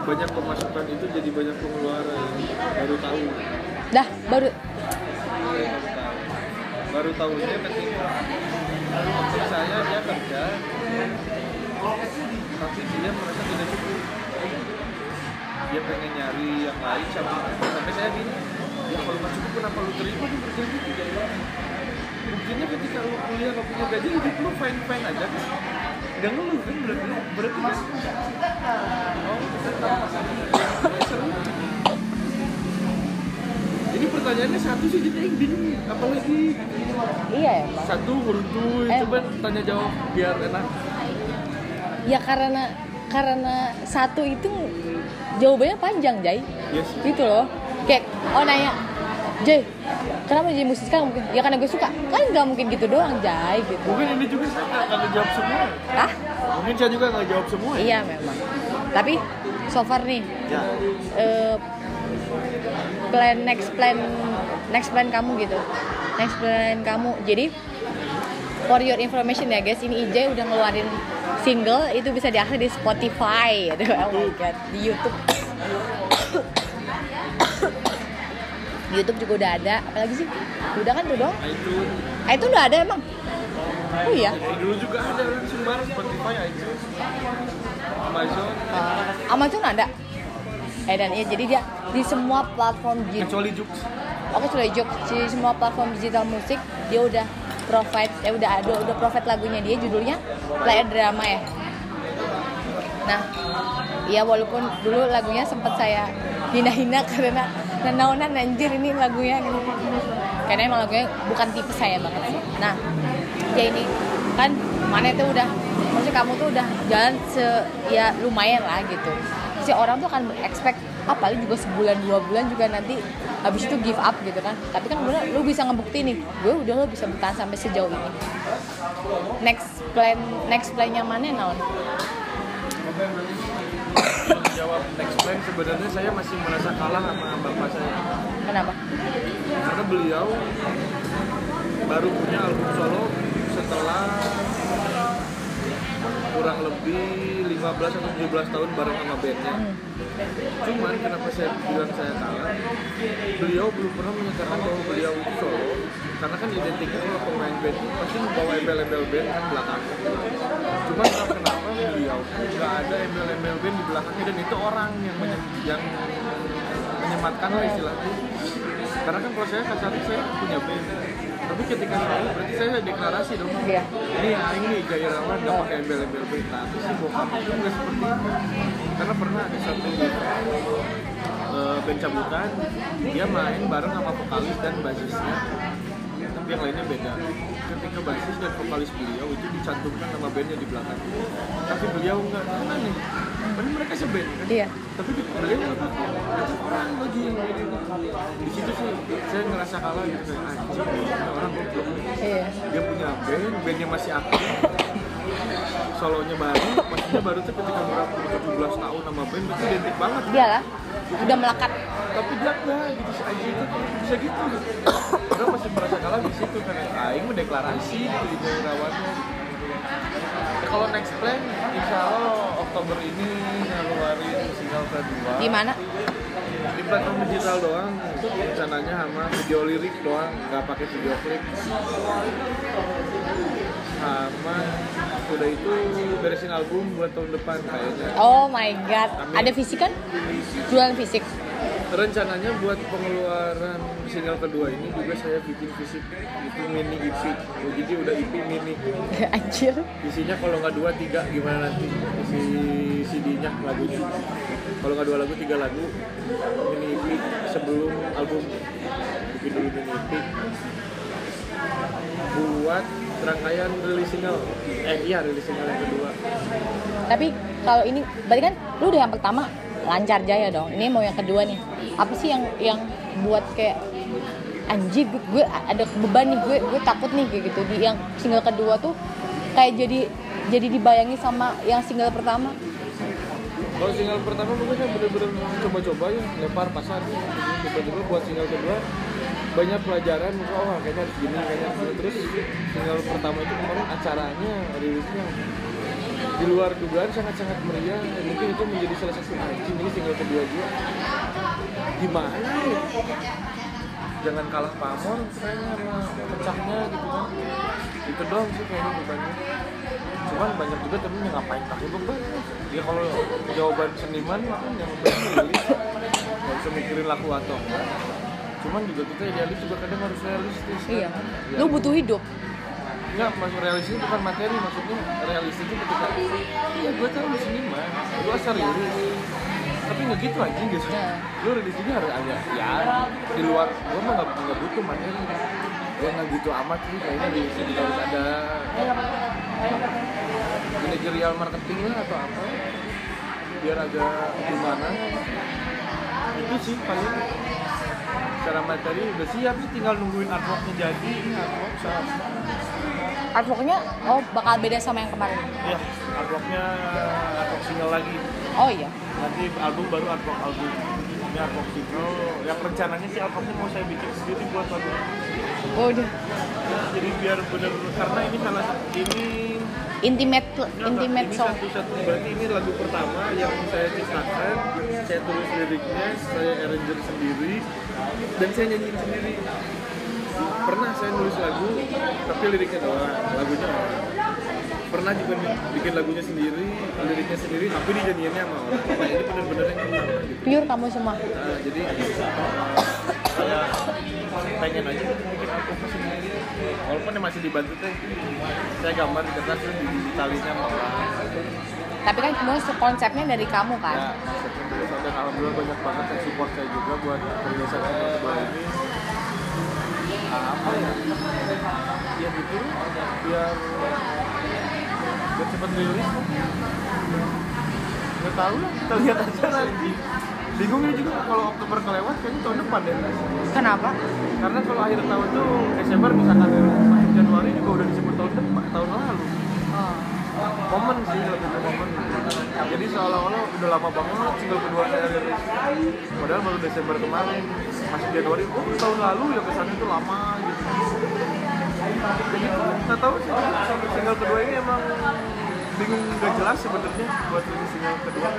S2: banyak pemasukan itu jadi banyak pengeluaran. Baru tahu.
S1: Dah baru.
S2: Baru tahu. Baru tahunya ketika waktu saya dia kerja tapi dia merasa tidak cukup. Dia pengen nyari yang lain sampai sampai saya bilang ya kalau nggak cukup kenapa lu terima? Kerja gitu buktinya ketika lu kuliah nggak punya gaji hidup lu fine fine aja kan? Nggak ngeluh kan berarti berarti kan oh seru jadi pertanyaannya satu sih jadi yang bingung apalagi
S1: iya ya Bang.
S2: satu meruntuh
S1: Eh.
S2: coba tanya jawab biar enak.
S1: Ya karena karena satu itu jawabannya panjang Jai.
S2: Yes.
S1: Gitu loh. Kayak oh nanya Jay kenapa jadi musisi sekarang mungkin ya karena gue suka. Kan nggak mungkin gitu doang Jai gitu.
S2: Mungkin ini juga nggak akan jawab semua.
S1: Ah
S2: mungkin saya juga nggak jawab semua ya?
S1: Iya memang. Tapi so far nih
S2: ya.
S1: eh, plan next plan next plan kamu gitu. Next plan kamu. Jadi for your information ya guys ini IJ udah ngeluarin single itu bisa diakses di Spotify. Aduh oh my god di YouTube di YouTube juga udah ada. Apalagi sih? Udah kan tuh dong
S2: Nah, itu.
S1: Ah, itu udah ada emang? Oh iya.
S2: Dulu juga ada orang sumber Spotify iTunes. Amazon.
S1: Eh, Amazon ada? Eh dan iya jadi dia di semua platform digital
S2: kecuali Jux.
S1: Oke sudah juk di semua platform digital musik dia udah provide ya udah ada udah provide lagunya dia judulnya Player Drama ya. Nah, ya walaupun dulu lagunya sempat saya hina-hina karena nenaunan anjir ini lagunya gitu. Karena emang lagunya bukan tipe saya banget sih. Nah, ya ini kan mana itu udah maksudnya kamu tuh udah jalan se ya lumayan lah gitu. Si orang tuh akan expect apalagi juga sebulan dua bulan juga nanti habis itu give up gitu kan tapi kan bener lu bisa ngebukti nih gue udah lo bisa bertahan sampai sejauh ini next plan next plannya mana naon
S2: next plan sebenarnya saya masih merasa kalah sama bapak saya.
S1: Kenapa?
S2: Karena beliau baru punya album solo setelah kurang lebih 15 atau 17 tahun bareng sama bandnya. Cuman kenapa saya bilang saya kalah? Beliau belum pernah menyatakan bahwa beliau itu solo karena kan identiknya kalau pemain band pasti membawa embel-embel band kan belakangnya cuman entah kenapa beliau nggak ada embel-embel band di belakangnya. Dan itu orang yang yang menyematkan lah istilahnya. Karena kan kalau saya kasarnya saya punya band tapi ketika saya berarti saya deklarasi dong.
S1: Iya.
S2: ini aing nih Jaya Rawan nggak pakai embel-embel band tapi si bokap itu nggak seperti itu. Karena pernah ada satu eh, band cabutan. Dia main bareng sama vokalis dan basisnya. Tapi yang lainnya beda. Ketika basis dan vokalis beliau itu dicantumkan nama bandnya di belakang. Tapi beliau nggak karena nih. Padahal mereka seband kan?
S1: Iya.
S2: Tapi beliau nggak pakai Ada orang lagi yang ini di situ sih saya ngerasa kalah gitu kayak anjing ini orang goblok
S1: iya.
S2: Dia punya band bandnya masih aktif. Solonya baru maksudnya baru tuh ketika berapa 17 tahun sama band itu identik banget.
S1: Dia lah udah melekat.
S2: Tapi dia enggak gitu. Si Aji itu bisa gitu. Orang masih merasa kalah di situ karena Aing mendeklarasi gitu di Jayarawannya ya, kalau next plan insya Allah Oktober ini ngeluarin single kedua
S1: di mana?
S2: Di platform digital doang. Rencananya sama video lirik doang nggak pakai video klip. Sama udah itu beresin album buat tahun depan kayaknya.
S1: Oh my god. Ada fisik kan? Jualan fisik
S2: rencananya buat pengeluaran single kedua ini juga saya bikin fisik itu mini EP Oh, jadi udah EP mini.
S1: Anjir.
S2: Isinya kalau nggak dua tiga gimana nanti? Isi CD-nya lagunya. Kalau nggak dua lagu tiga lagu mini EP sebelum album. Bikin dulu mini EP buat rangkaian rilis single. Eh iya rilis single yang kedua.
S1: Tapi kalau ini berarti kan lu udah yang pertama lancar jaya dong. Ini mau yang kedua nih. Apa sih yang yang buat kayak anjir gue, gue ada beban nih gue gue takut nih kayak gitu. Di yang single kedua tuh kayak jadi jadi dibayangi sama yang single pertama.
S2: Kalau single pertama mungkin bener-bener coba-coba ya lempar pasar. Tiba-tiba buat single kedua banyak pelajaran. Oh kayaknya harus gini kayaknya terus single pertama itu kemarin acaranya rilisnya di luar dugaan sangat-sangat meriah dan mungkin itu menjadi salah satu anjing ini single kedua juga gimana ya? Jangan kalah pamor kayaknya sama pecahnya gitu kan. Itu doang sih kayaknya bebannya. Cuman banyak juga temen yang ngapain pakai beban. Ya kalau jawaban seniman kan yang beban nggak bisa mikirin laku atau enggak. Cuman juga kita idealis juga kadang harus realistis kan?
S1: iya.
S2: Ya.
S1: lu butuh hidup
S2: Enggak, maksud realistis itu bukan materi, maksudnya realistis itu ketika Iya, gue tahu lu seniman, lu asal rilis Tapi nggak gitu aja gitu.
S1: Nah.
S2: Lu juga harus ada, ya di luar, gue mah nggak nggak butuh materi. Gue nggak gitu amat sih, kayaknya rilisnya juga harus ada. Manajerial marketing lah atau apa. Biar agak gimana Itu sih paling. Secara materi udah siap sih tinggal nungguin artworknya jadi ini artwork
S1: artworknya oh bakal beda sama yang kemarin
S2: Iya, artworknya artwork single lagi.
S1: oh iya
S2: Nanti album baru artwork album. Ini artwork single. Yang rencananya sih artworknya mau saya bikin sendiri buat lagu.
S1: oh udah
S2: Jadi biar bener karena ini salah satu ini
S1: intimate
S2: Enggak,
S1: intimate
S2: ini
S1: song
S2: satu-satu berarti ini lagu pertama yang saya ciptakan, saya tulis liriknya, saya arranger sendiri, dan saya nyanyiin sendiri. Pernah saya nulis lagu, tapi liriknya doang, lagunya orang. Pernah juga bikin lagunya sendiri, liriknya sendiri, tapi dinyanyiinnya sama orang. Nah ini bener-bener yang gitu.
S1: pure kamu semua
S2: Nah, jadi saya pengen aja bikin album sendiri. Walaupun yang masih dibantu teh, saya gambar di kertas terus digitalinya sama orang.
S1: tapi kan semua konsepnya dari kamu
S2: Ya,
S1: kan
S2: ada alhamdulillah banyak banget yang support saya juga buat yang kedua ini. Apa ya? Ya gitu, biar biar cepat rilis. Nggak tahu lah, kita lihat aja nanti. Bingung ya juga kalau Oktober kelewat kayaknya tahun depan deh.
S1: kenapa
S2: Karena kalau akhir tahun tuh Desember misalkan Januari juga udah disebut tahun depan, tahun lalu.
S1: oh.
S2: momen sih lebih ke momen jadi seolah-olah udah lama banget single kedua saya rilis padahal baru Desember kemarin masih Januari. Oh tahun lalu ya kesannya tuh lama gitu. Jadi nggak tahu sih single kedua ini emang bingung gak jelas sebenarnya buat rilis single kedua.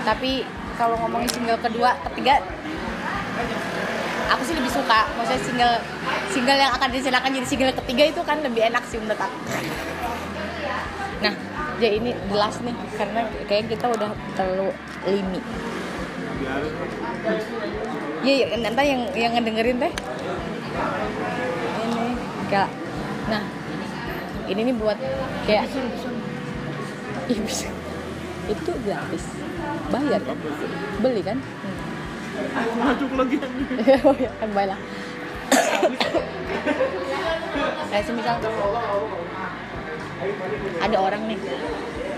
S1: Tapi kalau ngomongin single kedua ketiga aku sih lebih suka. Maksudnya single single yang akan diserahkan jadi single ketiga itu kan lebih enak sih menurut aku. Nah ya ini jelas nih karena kayak kita udah terlalu limi.
S2: Biarin
S1: iya ya, nanti yang yang ngedengerin teh. Ini kayak nah ini nih buat kayak Ih, bisa. Itu gratis. Bayar. Kan beli kan?
S2: Masuk lagi.
S1: Oh ya kan baiklah kayak semisal ada orang nih.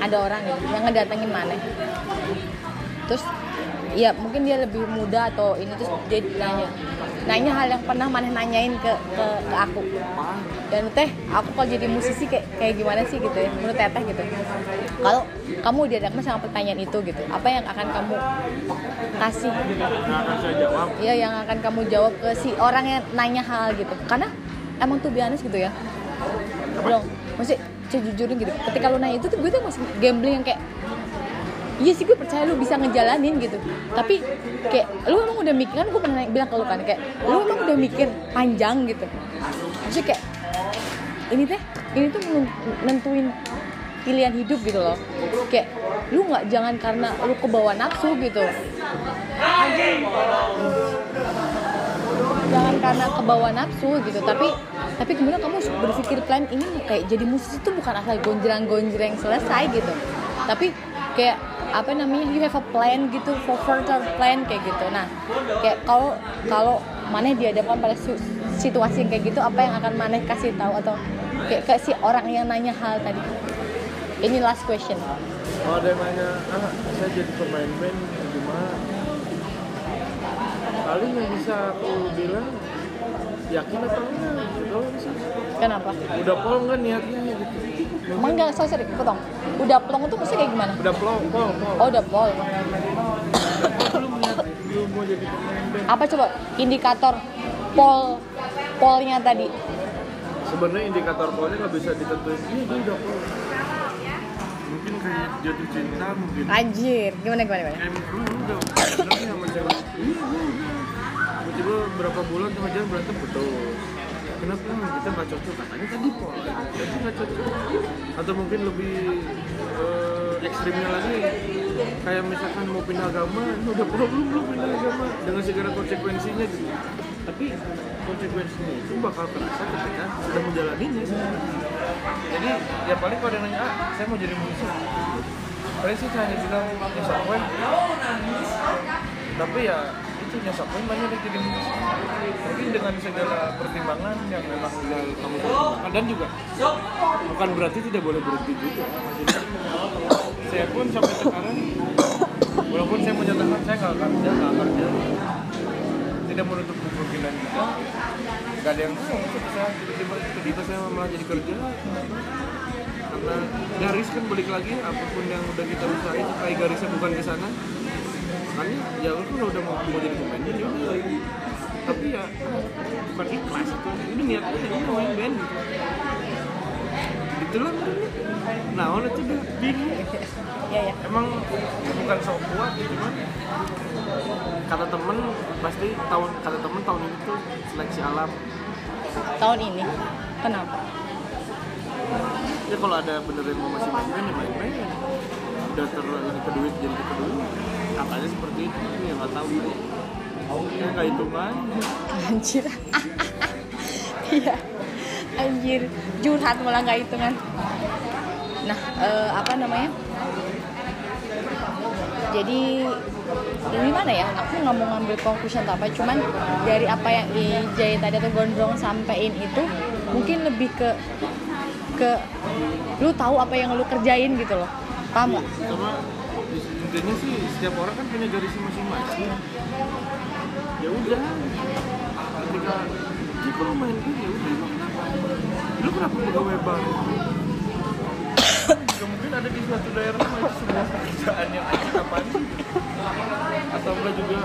S1: Ada orang nih yang ngedatengin mana terus ya mungkin dia lebih muda atau ini terus dia nanya. Nanya hal yang pernah mana nanyain ke ke, ke aku. Dan teh aku kalau jadi musisi kayak kayak gimana sih gitu ya menurut teteh gitu. Kalau kamu dihadapkan sama pertanyaan itu gitu apa yang akan kamu kasih? Ya yang akan kamu jawab ke si orang yang nanya hal gitu. Karena emang tuh biasa gitu ya. Dong masih sejujurnya gitu. Ketika lu nanya itu tuh gue tuh masih gambling yang kayak iya sih gue percaya lu bisa ngejalanin gitu. Tapi kayak lu emang udah mikir kan gue pernah bilang ke lu kan kayak lu emang udah mikir panjang gitu. Maksudnya kayak ini teh ini tuh nentuin pilihan hidup gitu loh. Kayak lu nggak jangan karena lu kebawa nafsu gitu. Jangan karena kebawa nafsu gitu. Tapi tapi kemudian kamu berpikir plan ini kayak jadi musisi itu bukan asal gonjreng-gonjreng selesai gitu. Tapi kayak apa namanya you have a plan gitu for further plan kayak gitu. Nah kayak kalau kalau mana dihadapkan pada situasi yang kayak gitu apa yang akan maneh kasih tahu atau kayak ke si orang yang nanya hal tadi? Ini last question.
S2: Kalau ada yang nanya ah saya jadi pemain band gimana? Paling yang bisa aku bilang yakin apa enggak? Gitu sih
S1: kenapa?
S2: Udah pol nggak niatnya gitu.
S1: Emang nggak sorry, sorry potong. Udah plong itu maksudnya kayak gimana?
S2: Udah pol pol pol
S1: oh udah pol
S2: belum niat belum mau jadi pemain band
S1: apa coba? Indikator pol polnya tadi.
S2: Sebenarnya indikator polnya nggak bisa ditentuin. Iya dia udah pol mungkin kayak jatuh cinta mungkin.
S1: Anjir gimana gimana gimana?
S2: Kayak lu lu udah sama cewek berapa bulan sama jalan berantem? Putus kenapa kita nggak cocok? Katanya tadi pol jadi nggak cocok. Atau mungkin lebih eh, ekstrimnya lagi kayak misalkan mau pindah agama ini udah belum belum pindah agama? Dengan segala konsekuensinya gitu. Tapi konsekuensinya itu bakal terasa ketika sudah menjalaninya. Jadi ya paling kalau ada nanya ah saya mau jadi musisi paling sih saya hanya bilang nyesek gue tapi ya itu gue banyak yang jadi mungkin dengan segala pertimbangan yang memang udah kamu dan juga bukan berarti tidak boleh berhenti juga. Saya pun sampai sekarang walaupun saya menyatakan saya nggak kerja nggak kerja tidak menutup kemungkinan juga. Nggak ada yang tahu bisa tiba-tiba tiba-tiba saya malah jadi kerja. Karena garis kan balik lagi apa pun yang udah kita usahain kayak garisnya bukan ke sana makanya ya lu kalau udah mau, mau jadi pemain ya tapi ya bukan ikhlas itu. Ini niatnya ini mau main band gitu. Itulah nah orang itu udah bingung.
S1: Ya ya
S2: emang bukan sok kuat cuman kata temen pasti tahun kata temen tahun ini tuh seleksi alam.
S1: Tahun ini? Kenapa?
S2: Ya kalau ada beneran mau masih main band ya main band udah ter ini ke duit jadi ke duit katanya seperti itu ya nggak tahu. Ya nggak hitungan
S1: anjir. Iya. Anjir. Curhat malah nggak hitungan. Nah eh, apa namanya? Jadi dari mana ya? Aku nggak mau ngambil conclusion apa cuman dari apa yang Ijay tadi atau Gondrong sampein itu mungkin lebih ke ke lu tahu apa yang lu kerjain gitu loh. Paham nggak?
S2: Sama intinya sih setiap orang kan punya garisnya masing-masing. Ya udah. Ketika jika lo main game ya udah emang kenapa? Lu kenapa pegawai bank ya mungkin ada di suatu daerah mah itu sebuah pekerjaan yang apaan sih atau enggak juga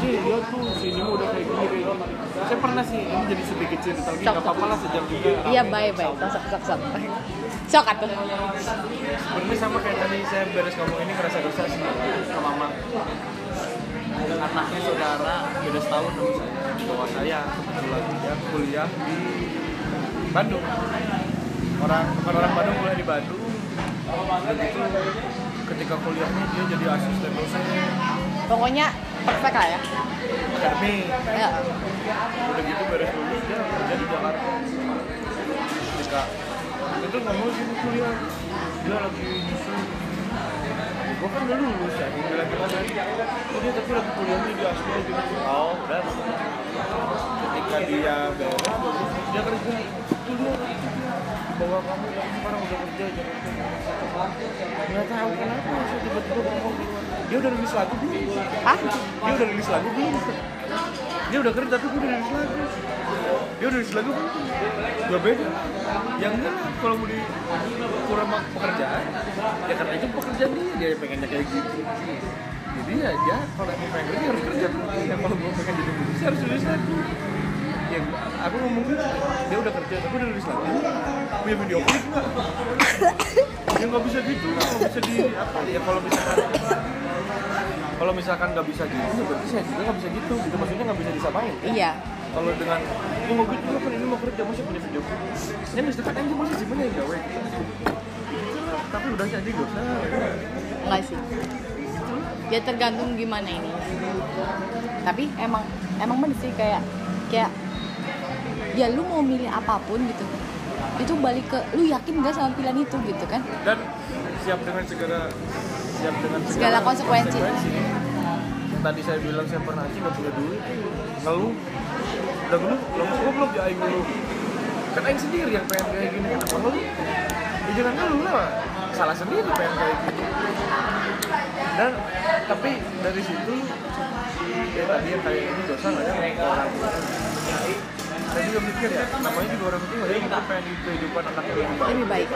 S2: Ji, ya tuh sini udah kayak gini kayak gini. Saya pernah sih, ini jadi sedikit cerita lagi, nggak apa-apa lah sejam juga.
S1: iya baik baik sok sok sok sok atuh
S2: Sebenarnya sama kayak tadi saya beres ngomong ini ngerasa dosa sih ke mama. Anaknya saudara beda setahun sama saya. Di bawah saya kebetulan dia kuliah di Bandung. Orang bukan orang Bandung kuliah di Bandung. Dan itu ketika kuliahnya dia jadi asisten dosen
S1: pokoknya perfect lah ya.
S2: Akademi.
S1: ya.
S2: Udah gitu beres lulus dia kerja di Jakarta. Ketika itu ngomong sini kuliah. Dia lagi nyusul. Gue kan udah lulus ya gue lagi ngomong oh dia tapi lagi kuliahnya di Asia gitu. Oh udah. Ketika dia beres dia kerja. Itu dia bawah kamu sekarang udah kerja Jakarta nggak tahu kenapa saya tiba-tiba ngomong luar. dia udah rilis lagu belum?
S1: Ah
S2: dia udah rilis lagu belum? Dia udah kerja tapi gue udah rilis lagu. Dia udah rilis lagu belum? Gak beda. Yang lah, kalau mau di kurang sama pekerjaan ya karena itu pekerjaan dia dia pengennya kayak gitu. Jadi ya dia kalau emang pengen kerja harus kerja. Ya kalau gue pengen jadi musisi harus rilis lagu ya aku ngomong dia udah kerja tapi udah rilis lagu punya video klip nggak? Ya nggak bisa gitu nggak bisa di apa? Ya kalau misalkan kalau misalkan nggak bisa gitu ya berarti saya juga nggak bisa gitu. Gitu maksudnya nggak bisa disamain.
S1: Iya.
S2: Kalau dengan oh mau gitu kan ini mau kerja masih punya video klip? Ya misalkan aja masih sih punya yang gawe tapi udah jadi gak usah
S1: enggak sih. Ya tergantung gimana ini. Tapi emang emang bener sih kayak kayak ya lu mau milih apa pun gitu. Itu balik ke lu yakin gak sama pilihan itu? Gitu kan.
S2: Dan siap dengan segala siap dengan
S1: Segala konsekuensi.
S2: tadi saya bilang saya pernah aja nggak punya duit ngeluh. Udah ngeluh? Lo kok belum aing ngeluh. Kan aing sendiri yang pengen kayak gini. Kenapa ngeluh? Ya jangan ngeluh lah. Salah sendiri pengen kayak gini. Dan tapi dari situ ya tadi yang kayak ini dosa nggak ke orang saya juga mikir ya namanya juga orang tua ya kita pengen di kehidupan anak lebih baik.
S1: Lebih baik.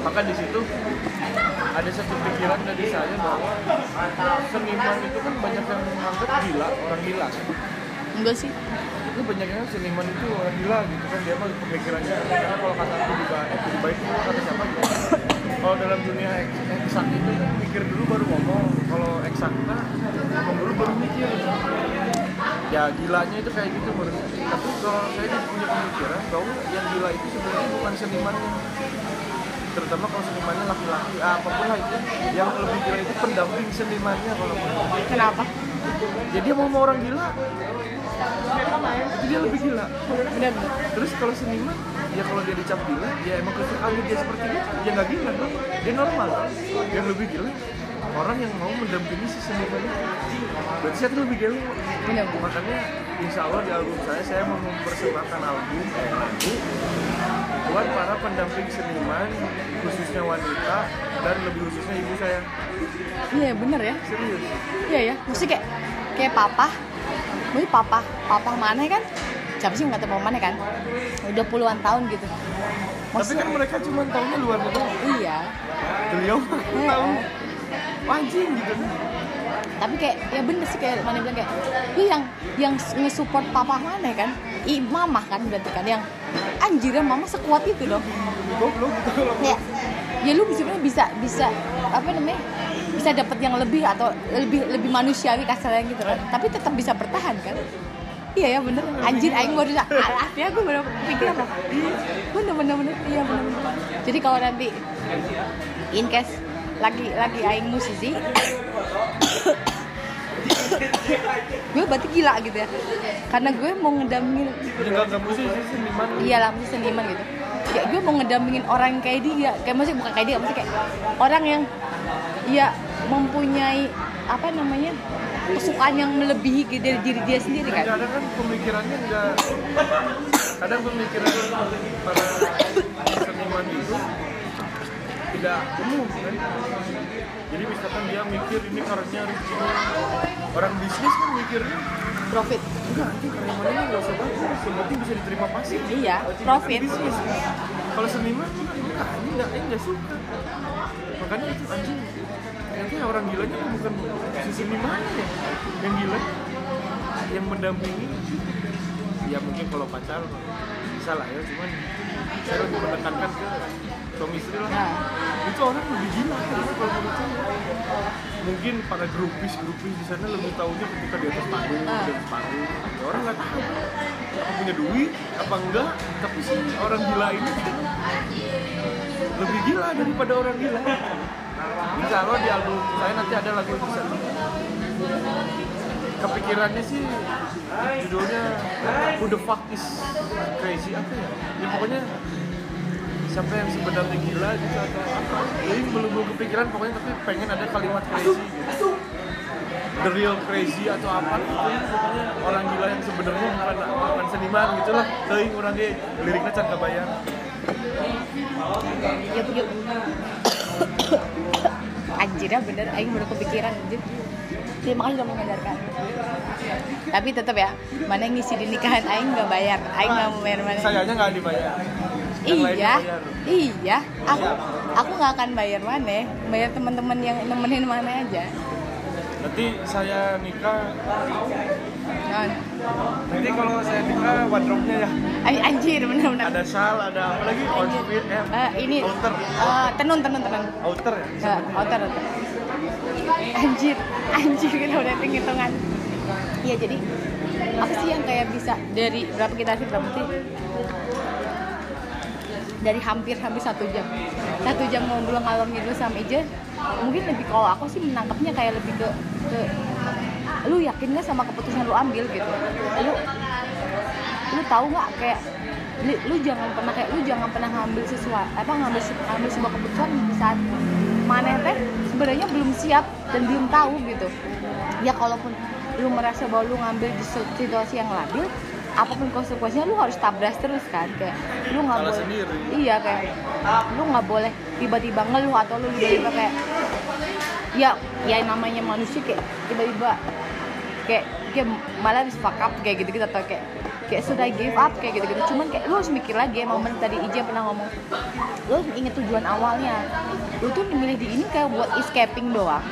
S2: maka di situ ada satu pikiran dari saya bahwa seniman itu kan banyak yang menganggap gila orang gila.
S1: Enggak sih.
S2: Itu banyak yang seniman itu orang gila gitu kan dia mah pemikirannya karena kalau kata aku juga eh lebih baik itu kata siapa? Gitu kalau dalam dunia eks- eksak itu kan mikir dulu baru ngomong kalau eksakta ngomong dulu baru mikir. Ya gilanya itu kayak gitu saya. tapi kalau saya punya pemikiran bahwa yang gila itu sebenarnya bukan senimannya terutama kalau senimannya laki-laki. Ah, apa pun lah itu yang lebih gila itu pendamping senimannya kalau menurut saya.
S1: kenapa?
S2: Jadi dia mau mau orang gila. Itu dia lebih gila.
S1: Bener
S2: terus kalau seniman ya kalau dia dicap gila ya emang kesukaannya dia seperti itu ya nggak gila dong dia normal. Yang lebih gila orang yang mau mendampingi si seniman berarti saya tuh lebih
S1: bener bener
S2: makanya insya Allah di album saya saya mau mempersembahkan album eh, lagu buat para pendamping seniman khususnya wanita dan lebih khususnya ibu saya.
S1: Iya bener ya.
S2: Serius?
S1: Iya ya. Maksudnya kayak kayak papa. Mungkin papa papa mana kan? Siapa sih nggak tahu mana kan? Udah puluhan tahun gitu.
S2: Tapi
S1: maksudnya
S2: kan mereka cuma tahunya luar negeri.
S1: Iya.
S2: Beliau
S1: Iya.
S2: tahu anjing gitu.
S1: Tapi kayak ya bener sih kayak mana bilang kayak lu yang yang nge-support papa mana kan? I mama kan berarti kan yang anjir ya mama sekuat itu dong.
S2: Goblok gitu.
S1: Kayak ya lu sebenarnya bisa bisa apa namanya bisa dapat yang lebih atau lebih lebih manusiawi kasarnya gitu kan tapi tetap bisa bertahan kan? Iya ya bener. Anjir aing baru ya gue baru pikir apa? Bener bener bener. Iya bener, bener. jadi kalau nanti in case lagi lagi aing musisi. Gue berarti gila gitu ya. Karena gue mau ngedampingin
S2: musik seniman.
S1: Iya lah mesti seniman gitu. Ya gue mau ngedampingin orang yang kayak dia. Kayak maksudnya bukan kayak dia maksudnya kayak orang yang ya mempunyai apa namanya kesukaan yang melebihi dari diri dia sendiri kan?
S2: Kadang kan pemikirannya enggak kadang pemikiran para seniman itu tidak umum kan? Jadi misalkan dia mikir ini karyanya harus gini orang bisnis kan mikirnya
S1: profit.
S2: Enggak ini karya mana ini nggak usah bagus yang penting bisa diterima pasif
S1: iya profit.
S2: bisnis. Kalau seniman enggak ini enggak ini enggak suka. Makanya itu anjing ternyata orang gilanya bukan si seniman ya yang gila yang mendampingi. Ya mungkin kalau pacar bisa lah ya cuman saya lebih menekankan ke suami istri lah.
S1: Nah.
S2: Itu orang lebih gila karena kalau menurut saya. Mungkin para grupis grupis di sana lebih tahunya ketika di atas panggung
S1: Ah.
S2: di atas panggung. Ya orang nggak tahu. Apa punya duit apa enggak? Tapi si orang gila ini lebih gila daripada orang gila. Insya Allah di album saya nanti ada lagu yang bisa. Kepikirannya sih judulnya Who the fuck is crazy apa ya? Ya pokoknya siapa yang sebenarnya gila gitu atau apa? Jadi belum belum kepikiran pokoknya tapi pengen ada kalimat crazy gitu. The real crazy atau apa gitu ya pokoknya orang gila yang sebenarnya bukan bukan seniman gitu lah. Teuing orangnya liriknya can kebayang.
S1: ya begitu anjir ya bener aing baru kepikiran anjir terima kasih sudah menyadarkan tapi tetap ya mana yang ngisi di nikahan aing nggak bayar aing nggak mau bayar mana
S2: Sayangnya nggak dibayar.
S1: Iya iya aku aku nggak akan bayar mana bayar teman-teman yang nemenin mana aja
S2: Nanti saya nikah
S1: Nah,
S2: Nanti kalau saya nikah wardrobe-nya ya
S1: ay- anjir bener-bener
S2: ada shawl, ada apa lagi outfit.
S1: Eh, ini
S2: outer,
S1: eh, tenun tenun tenun
S2: outer ya.
S1: Ya, outer, outer. Anjir, anjir kita udah hitung hitungan. Iya jadi apa sih yang kayak bisa dari berapa kita sih berapa sih? Dari hampir hampir satu jam, satu jam ngobrol ngalor ngidul sama Ija. Mungkin lebih kalau aku sih menangkapnya kayak lebih ke ke lu yakin gak sama keputusan lu ambil gitu lu lu tahu nggak kayak lu, lu jangan pernah kayak lu jangan pernah ngambil sesuatu apa ngambil ngambil sebuah keputusan saat mana teh sebenarnya belum siap dan belum tahu gitu ya kalaupun lu merasa bahwa lu ngambil di situasi yang labil apa pun konsekuensinya lu harus tabras terus kan kayak lu nggak boleh
S2: sendiri.
S1: iya kayak lu nggak boleh tiba-tiba ngeluh atau lu tiba-tiba kayak ya ya namanya manusia kayak tiba-tiba kayak kayak malah harus fuck up kayak gitu gitu atau kayak kayak sudah give up kayak gitu gitu cuman kayak lu harus mikir lagi emang bener tadi Ija pernah ngomong lu inget tujuan awalnya lu tuh milih di ini kayak buat escaping doang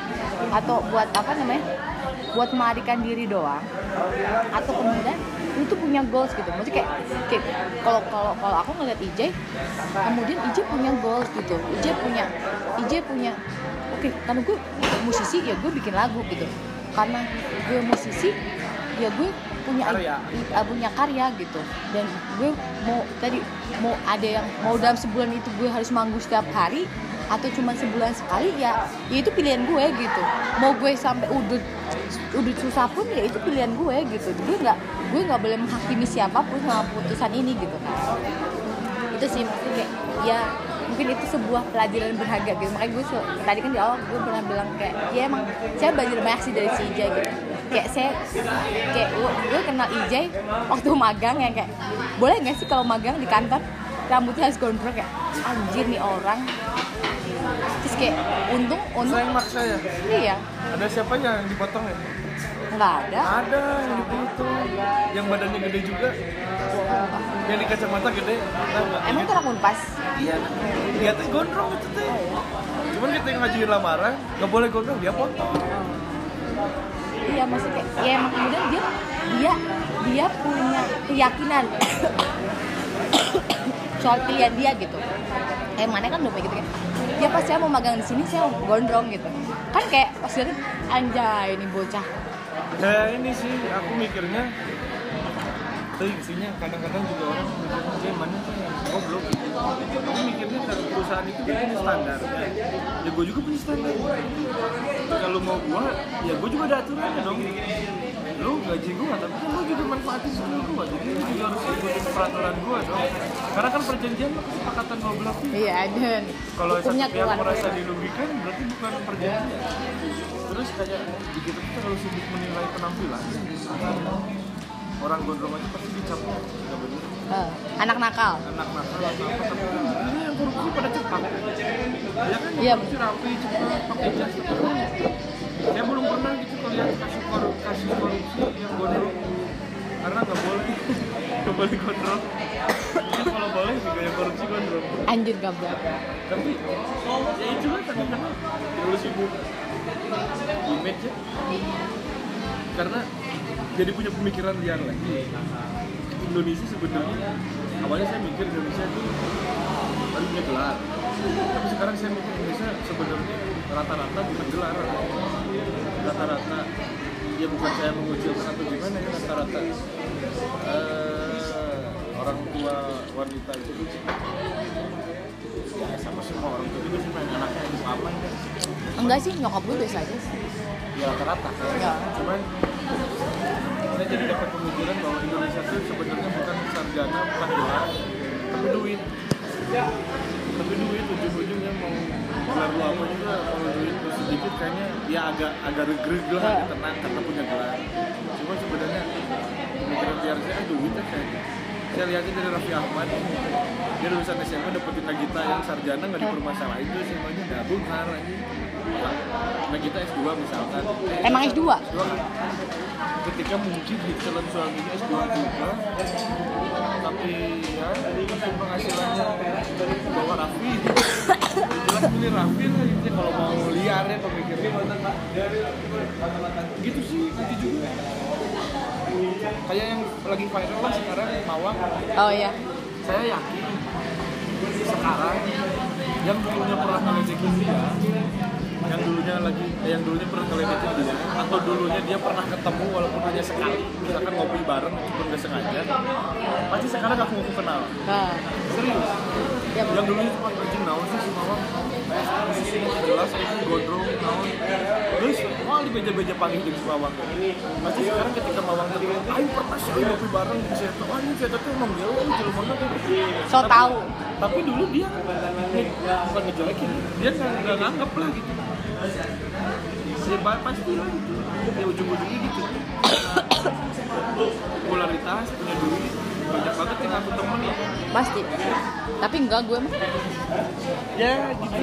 S1: atau buat apa namanya buat melarikan diri doang atau kemudian lu tuh punya goals gitu. Maksudnya kayak kayak kalau kalau kalau aku ngeliat Ijay kemudian Ijay punya goals gitu. Ijay punya Ijay punya oke karena gue musisi ya gue bikin lagu gitu. Karena gue musisi ya gue punya
S2: Karya.
S1: i- punya karya gitu. Dan gue mau tadi mau ada yang mau dalam sebulan itu gue harus manggung setiap hari atau cuma sebulan sekali ya ya itu pilihan gue gitu. Mau gue sampai udut udut susah pun ya itu pilihan gue gitu. Gue nggak gue nggak boleh menghakimi siapa pun sama putusan ini gitu. Itu sih maksudnya kayak ya mungkin itu sebuah pelajaran berharga gitu. Makanya gue tadi kan di awal gue pernah bilang kayak ya emang saya belajar banyak sih dari si Ijay gitu. Kayak saya kayak gue, gue kenal Ijay waktu magang ya kayak boleh nggak sih kalau magang di kantor rambutnya harus gondrong kayak anjir nih orang terus kayak untung untung
S2: Saya yang maksa ya.
S1: iya
S2: Ada siapanya yang dipotong ya?
S1: nggak ada
S2: Ada yang dipotong. Yang badannya gede juga. Yang di kacamata gede. Nggak?
S1: emang itu anak unpas
S2: Iya. Lihatnya gondrong itu teh. Cuman kita yang ngajuin lamaran, nggak boleh gondrong, dia potong.
S1: Iya maksudnya kayak ya emang kemudian dia dia dia punya keyakinan soal pilihan dia gitu. Kayak mana kan kayak gitu kan. Ya pas saya mau magang di sini saya gondrong gitu. Kan kayak pas lihat anjay ini bocah.
S2: Kayak ini sih, aku mikirnya tuh isinya kadang-kadang juga orang mikirnya dia mana goblok aku mikirnya dari perusahaan itu dia punya standar ya gue juga punya standar kalau mau gua ya gue juga ada aturannya dong lu gaji gua tapi kan lu juga manfaatin skill gua jadi lu juga harus ikutin peraturan gua dong karena kan perjanjian kesepakatan dua belah pihak
S1: Iya dan
S2: kalau satu pihak merasa dirugikan berarti bukan perjanjian. Terus kayak kita kalau sibuk menilai penampilan orang gondrong aja pasti dicap. Nggak bener.
S1: Eh, anak nakal.
S2: anak nakal atau apa ini yang korupsi pada cepat. Ya kan
S1: Iya.
S2: korupsi rapi cepat pakai jas saya belum pernah gitu kalian kasih korupsi kasih korupsi yang gondrong. Karena nggak boleh boleh gondrong. Mungkin kalau boleh juga yang korupsi gondrong.
S1: Anjir gabrak.
S2: tapi ya itu kan terlalu sibuk. Image ya. Karena jadi punya pemikiran liar lagi Indonesia sebenarnya awalnya saya mikir Indonesia itu baru punya gelar. Tapi sekarang saya mikir Indonesia sebenarnya rata-rata bukan gelar. Rata-rata ya bukan saya mengucilkan atau gimana ya rata-rata eh, orang tua wanita itu? Ya sama semua orang tua juga sih pengen anaknya hidup aman kan.
S1: Enggak sih nyokap gue biasa aja sih.
S2: ya rata-rata.
S1: Ya.
S2: cuman saya jadi dapat pemikiran bahwa Indonesia itu sebenarnya bukan sarjana bukan gelar tapi duit. Tapi duit ujung-ujungnya mau gelar lu apa juga kalau duit lu sedikit kayaknya ya agak agak regreg lah
S1: Ya.
S2: agak tenang karena punya gelar. Cuma sebenarnya pemikiran biar saya ah, duit ya kayaknya saya lihatnya dari Raffi Ahmad. Dia lulusan SMA dapetin Nagita yang sarjana nggak dipermasalahin itu semuanya gabung har aja Nagita S2 misalkan.
S1: Emang S2?
S2: S2 kan ketika mungkin di calon suaminya S2 juga. Tapi ya penghasilannya di bawah Raffi. Jelas pilih Raffi lah gitu kalau mau liar ya pemikirnya gitu sih nanti juga kayak yang lagi viral lah sekarang Mawang
S1: Oh iya.
S2: saya yakin sekarang yang dulunya pernah ngeledekin dia yang dulunya lagi eh, yang dulunya pernah ngeledekin dia atau dulunya dia pernah ketemu walaupun hanya sekali misalkan ngopi bareng walaupun nggak sengaja pasti sekarang aku mau kenal.
S1: Nah,
S2: serius?
S1: Ya
S2: yang dulunya cuma naon sih si mawang jelas gondrong naon. Terus wah kali beja-beja pagi di Mawang pasti sekarang ketika Mawang tadi ayo pernah sih ngopi bareng. Di Seto ah ini Seto tuh emang jelema mana
S1: so tahu
S2: tapi dulu dia bukan ngejelekin dia nggak nganggep lah gitu. Ya ba- pasti lah gitu. Ya ujung-ujungnya gitu. Popularitas punya duit banyak banget yang aku temen
S1: pasti. Tapi enggak gue mah.
S2: Ya gitu.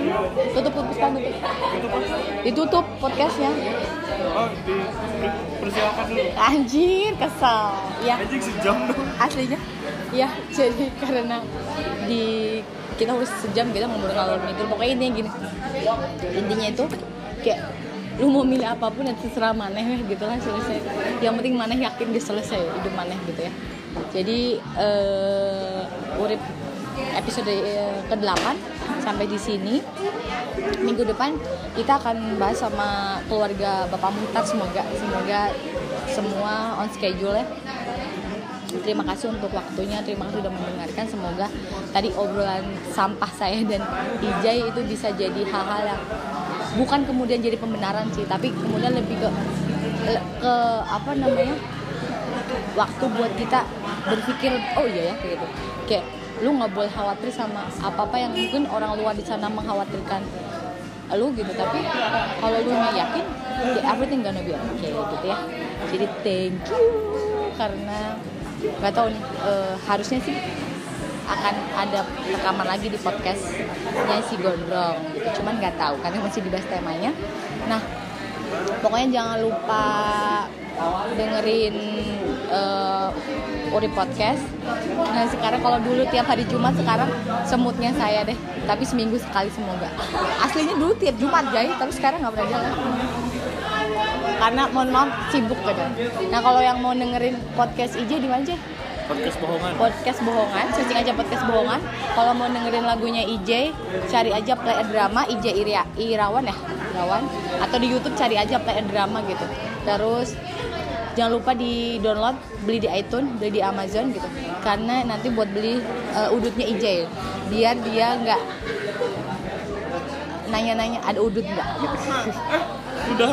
S1: Tutup tutup tutup
S2: itu
S1: ditutup podcastnya.
S2: Oh di persilakan dulu.
S1: Anjir kesel. Ya
S2: anjing sejam dong.
S1: Aslinya. Ya jadi karena di kita udah sejam kita ngobrol ngalor ngidul pokoknya intinya gini. Intinya itu kayak lu mau milih apa pun ya terserah maneh gitu lah selesai. Yang penting maneh yakin dia selesai hidup maneh gitu ya jadi eh urip episode ke-8 sampai di sini. Minggu depan kita akan bahas sama keluarga Bapak Muhtar semoga. Semoga semua on schedule ya. Terima kasih untuk waktunya, terima kasih sudah mendengarkan. Semoga tadi obrolan sampah saya dan Ijai itu bisa jadi hal-hal yang bukan kemudian jadi pembenaran sih, tapi kemudian lebih ke ke apa namanya waktu buat kita berpikir oh iya ya kayak gitu. Kayak lu nggak boleh khawatir sama apa apa yang mungkin orang luar di sana mengkhawatirkan lu gitu. Tapi kalau lu nya yakin ya everything gonna be okay gitu ya. Jadi thank you karena nggak tahu nih eh, harusnya sih akan ada rekaman lagi di podcastnya si Gondrong gitu. Cuman nggak tahu karena masih dibahas temanya. Nah pokoknya jangan lupa dengerin eh, Uri podcast. Nah sekarang kalau dulu tiap hari Jumat sekarang semutnya saya deh. Tapi seminggu sekali semoga. Aslinya dulu tiap Jumat Jai tapi sekarang nggak pernah jalan. Karena mohon maaf sibuk gitu nah kalau yang mau dengerin podcast IJ di mana
S2: podcast bohongan.
S1: Podcast bohongan. Searching aja podcast bohongan. Kalau mau dengerin lagunya IJ cari aja play drama IJ Iria, Irawan ya? Irawan. Atau di YouTube cari aja play drama gitu. Terus jangan lupa di download beli di iTunes beli di Amazon gitu. Karena nanti buat beli uh, udutnya IJ biar dia nggak nanya-nanya ada udut nggak? Gitu.
S2: udah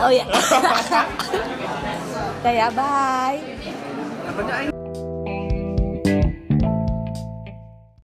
S1: oh ya ya bye.
S2: Katanya aing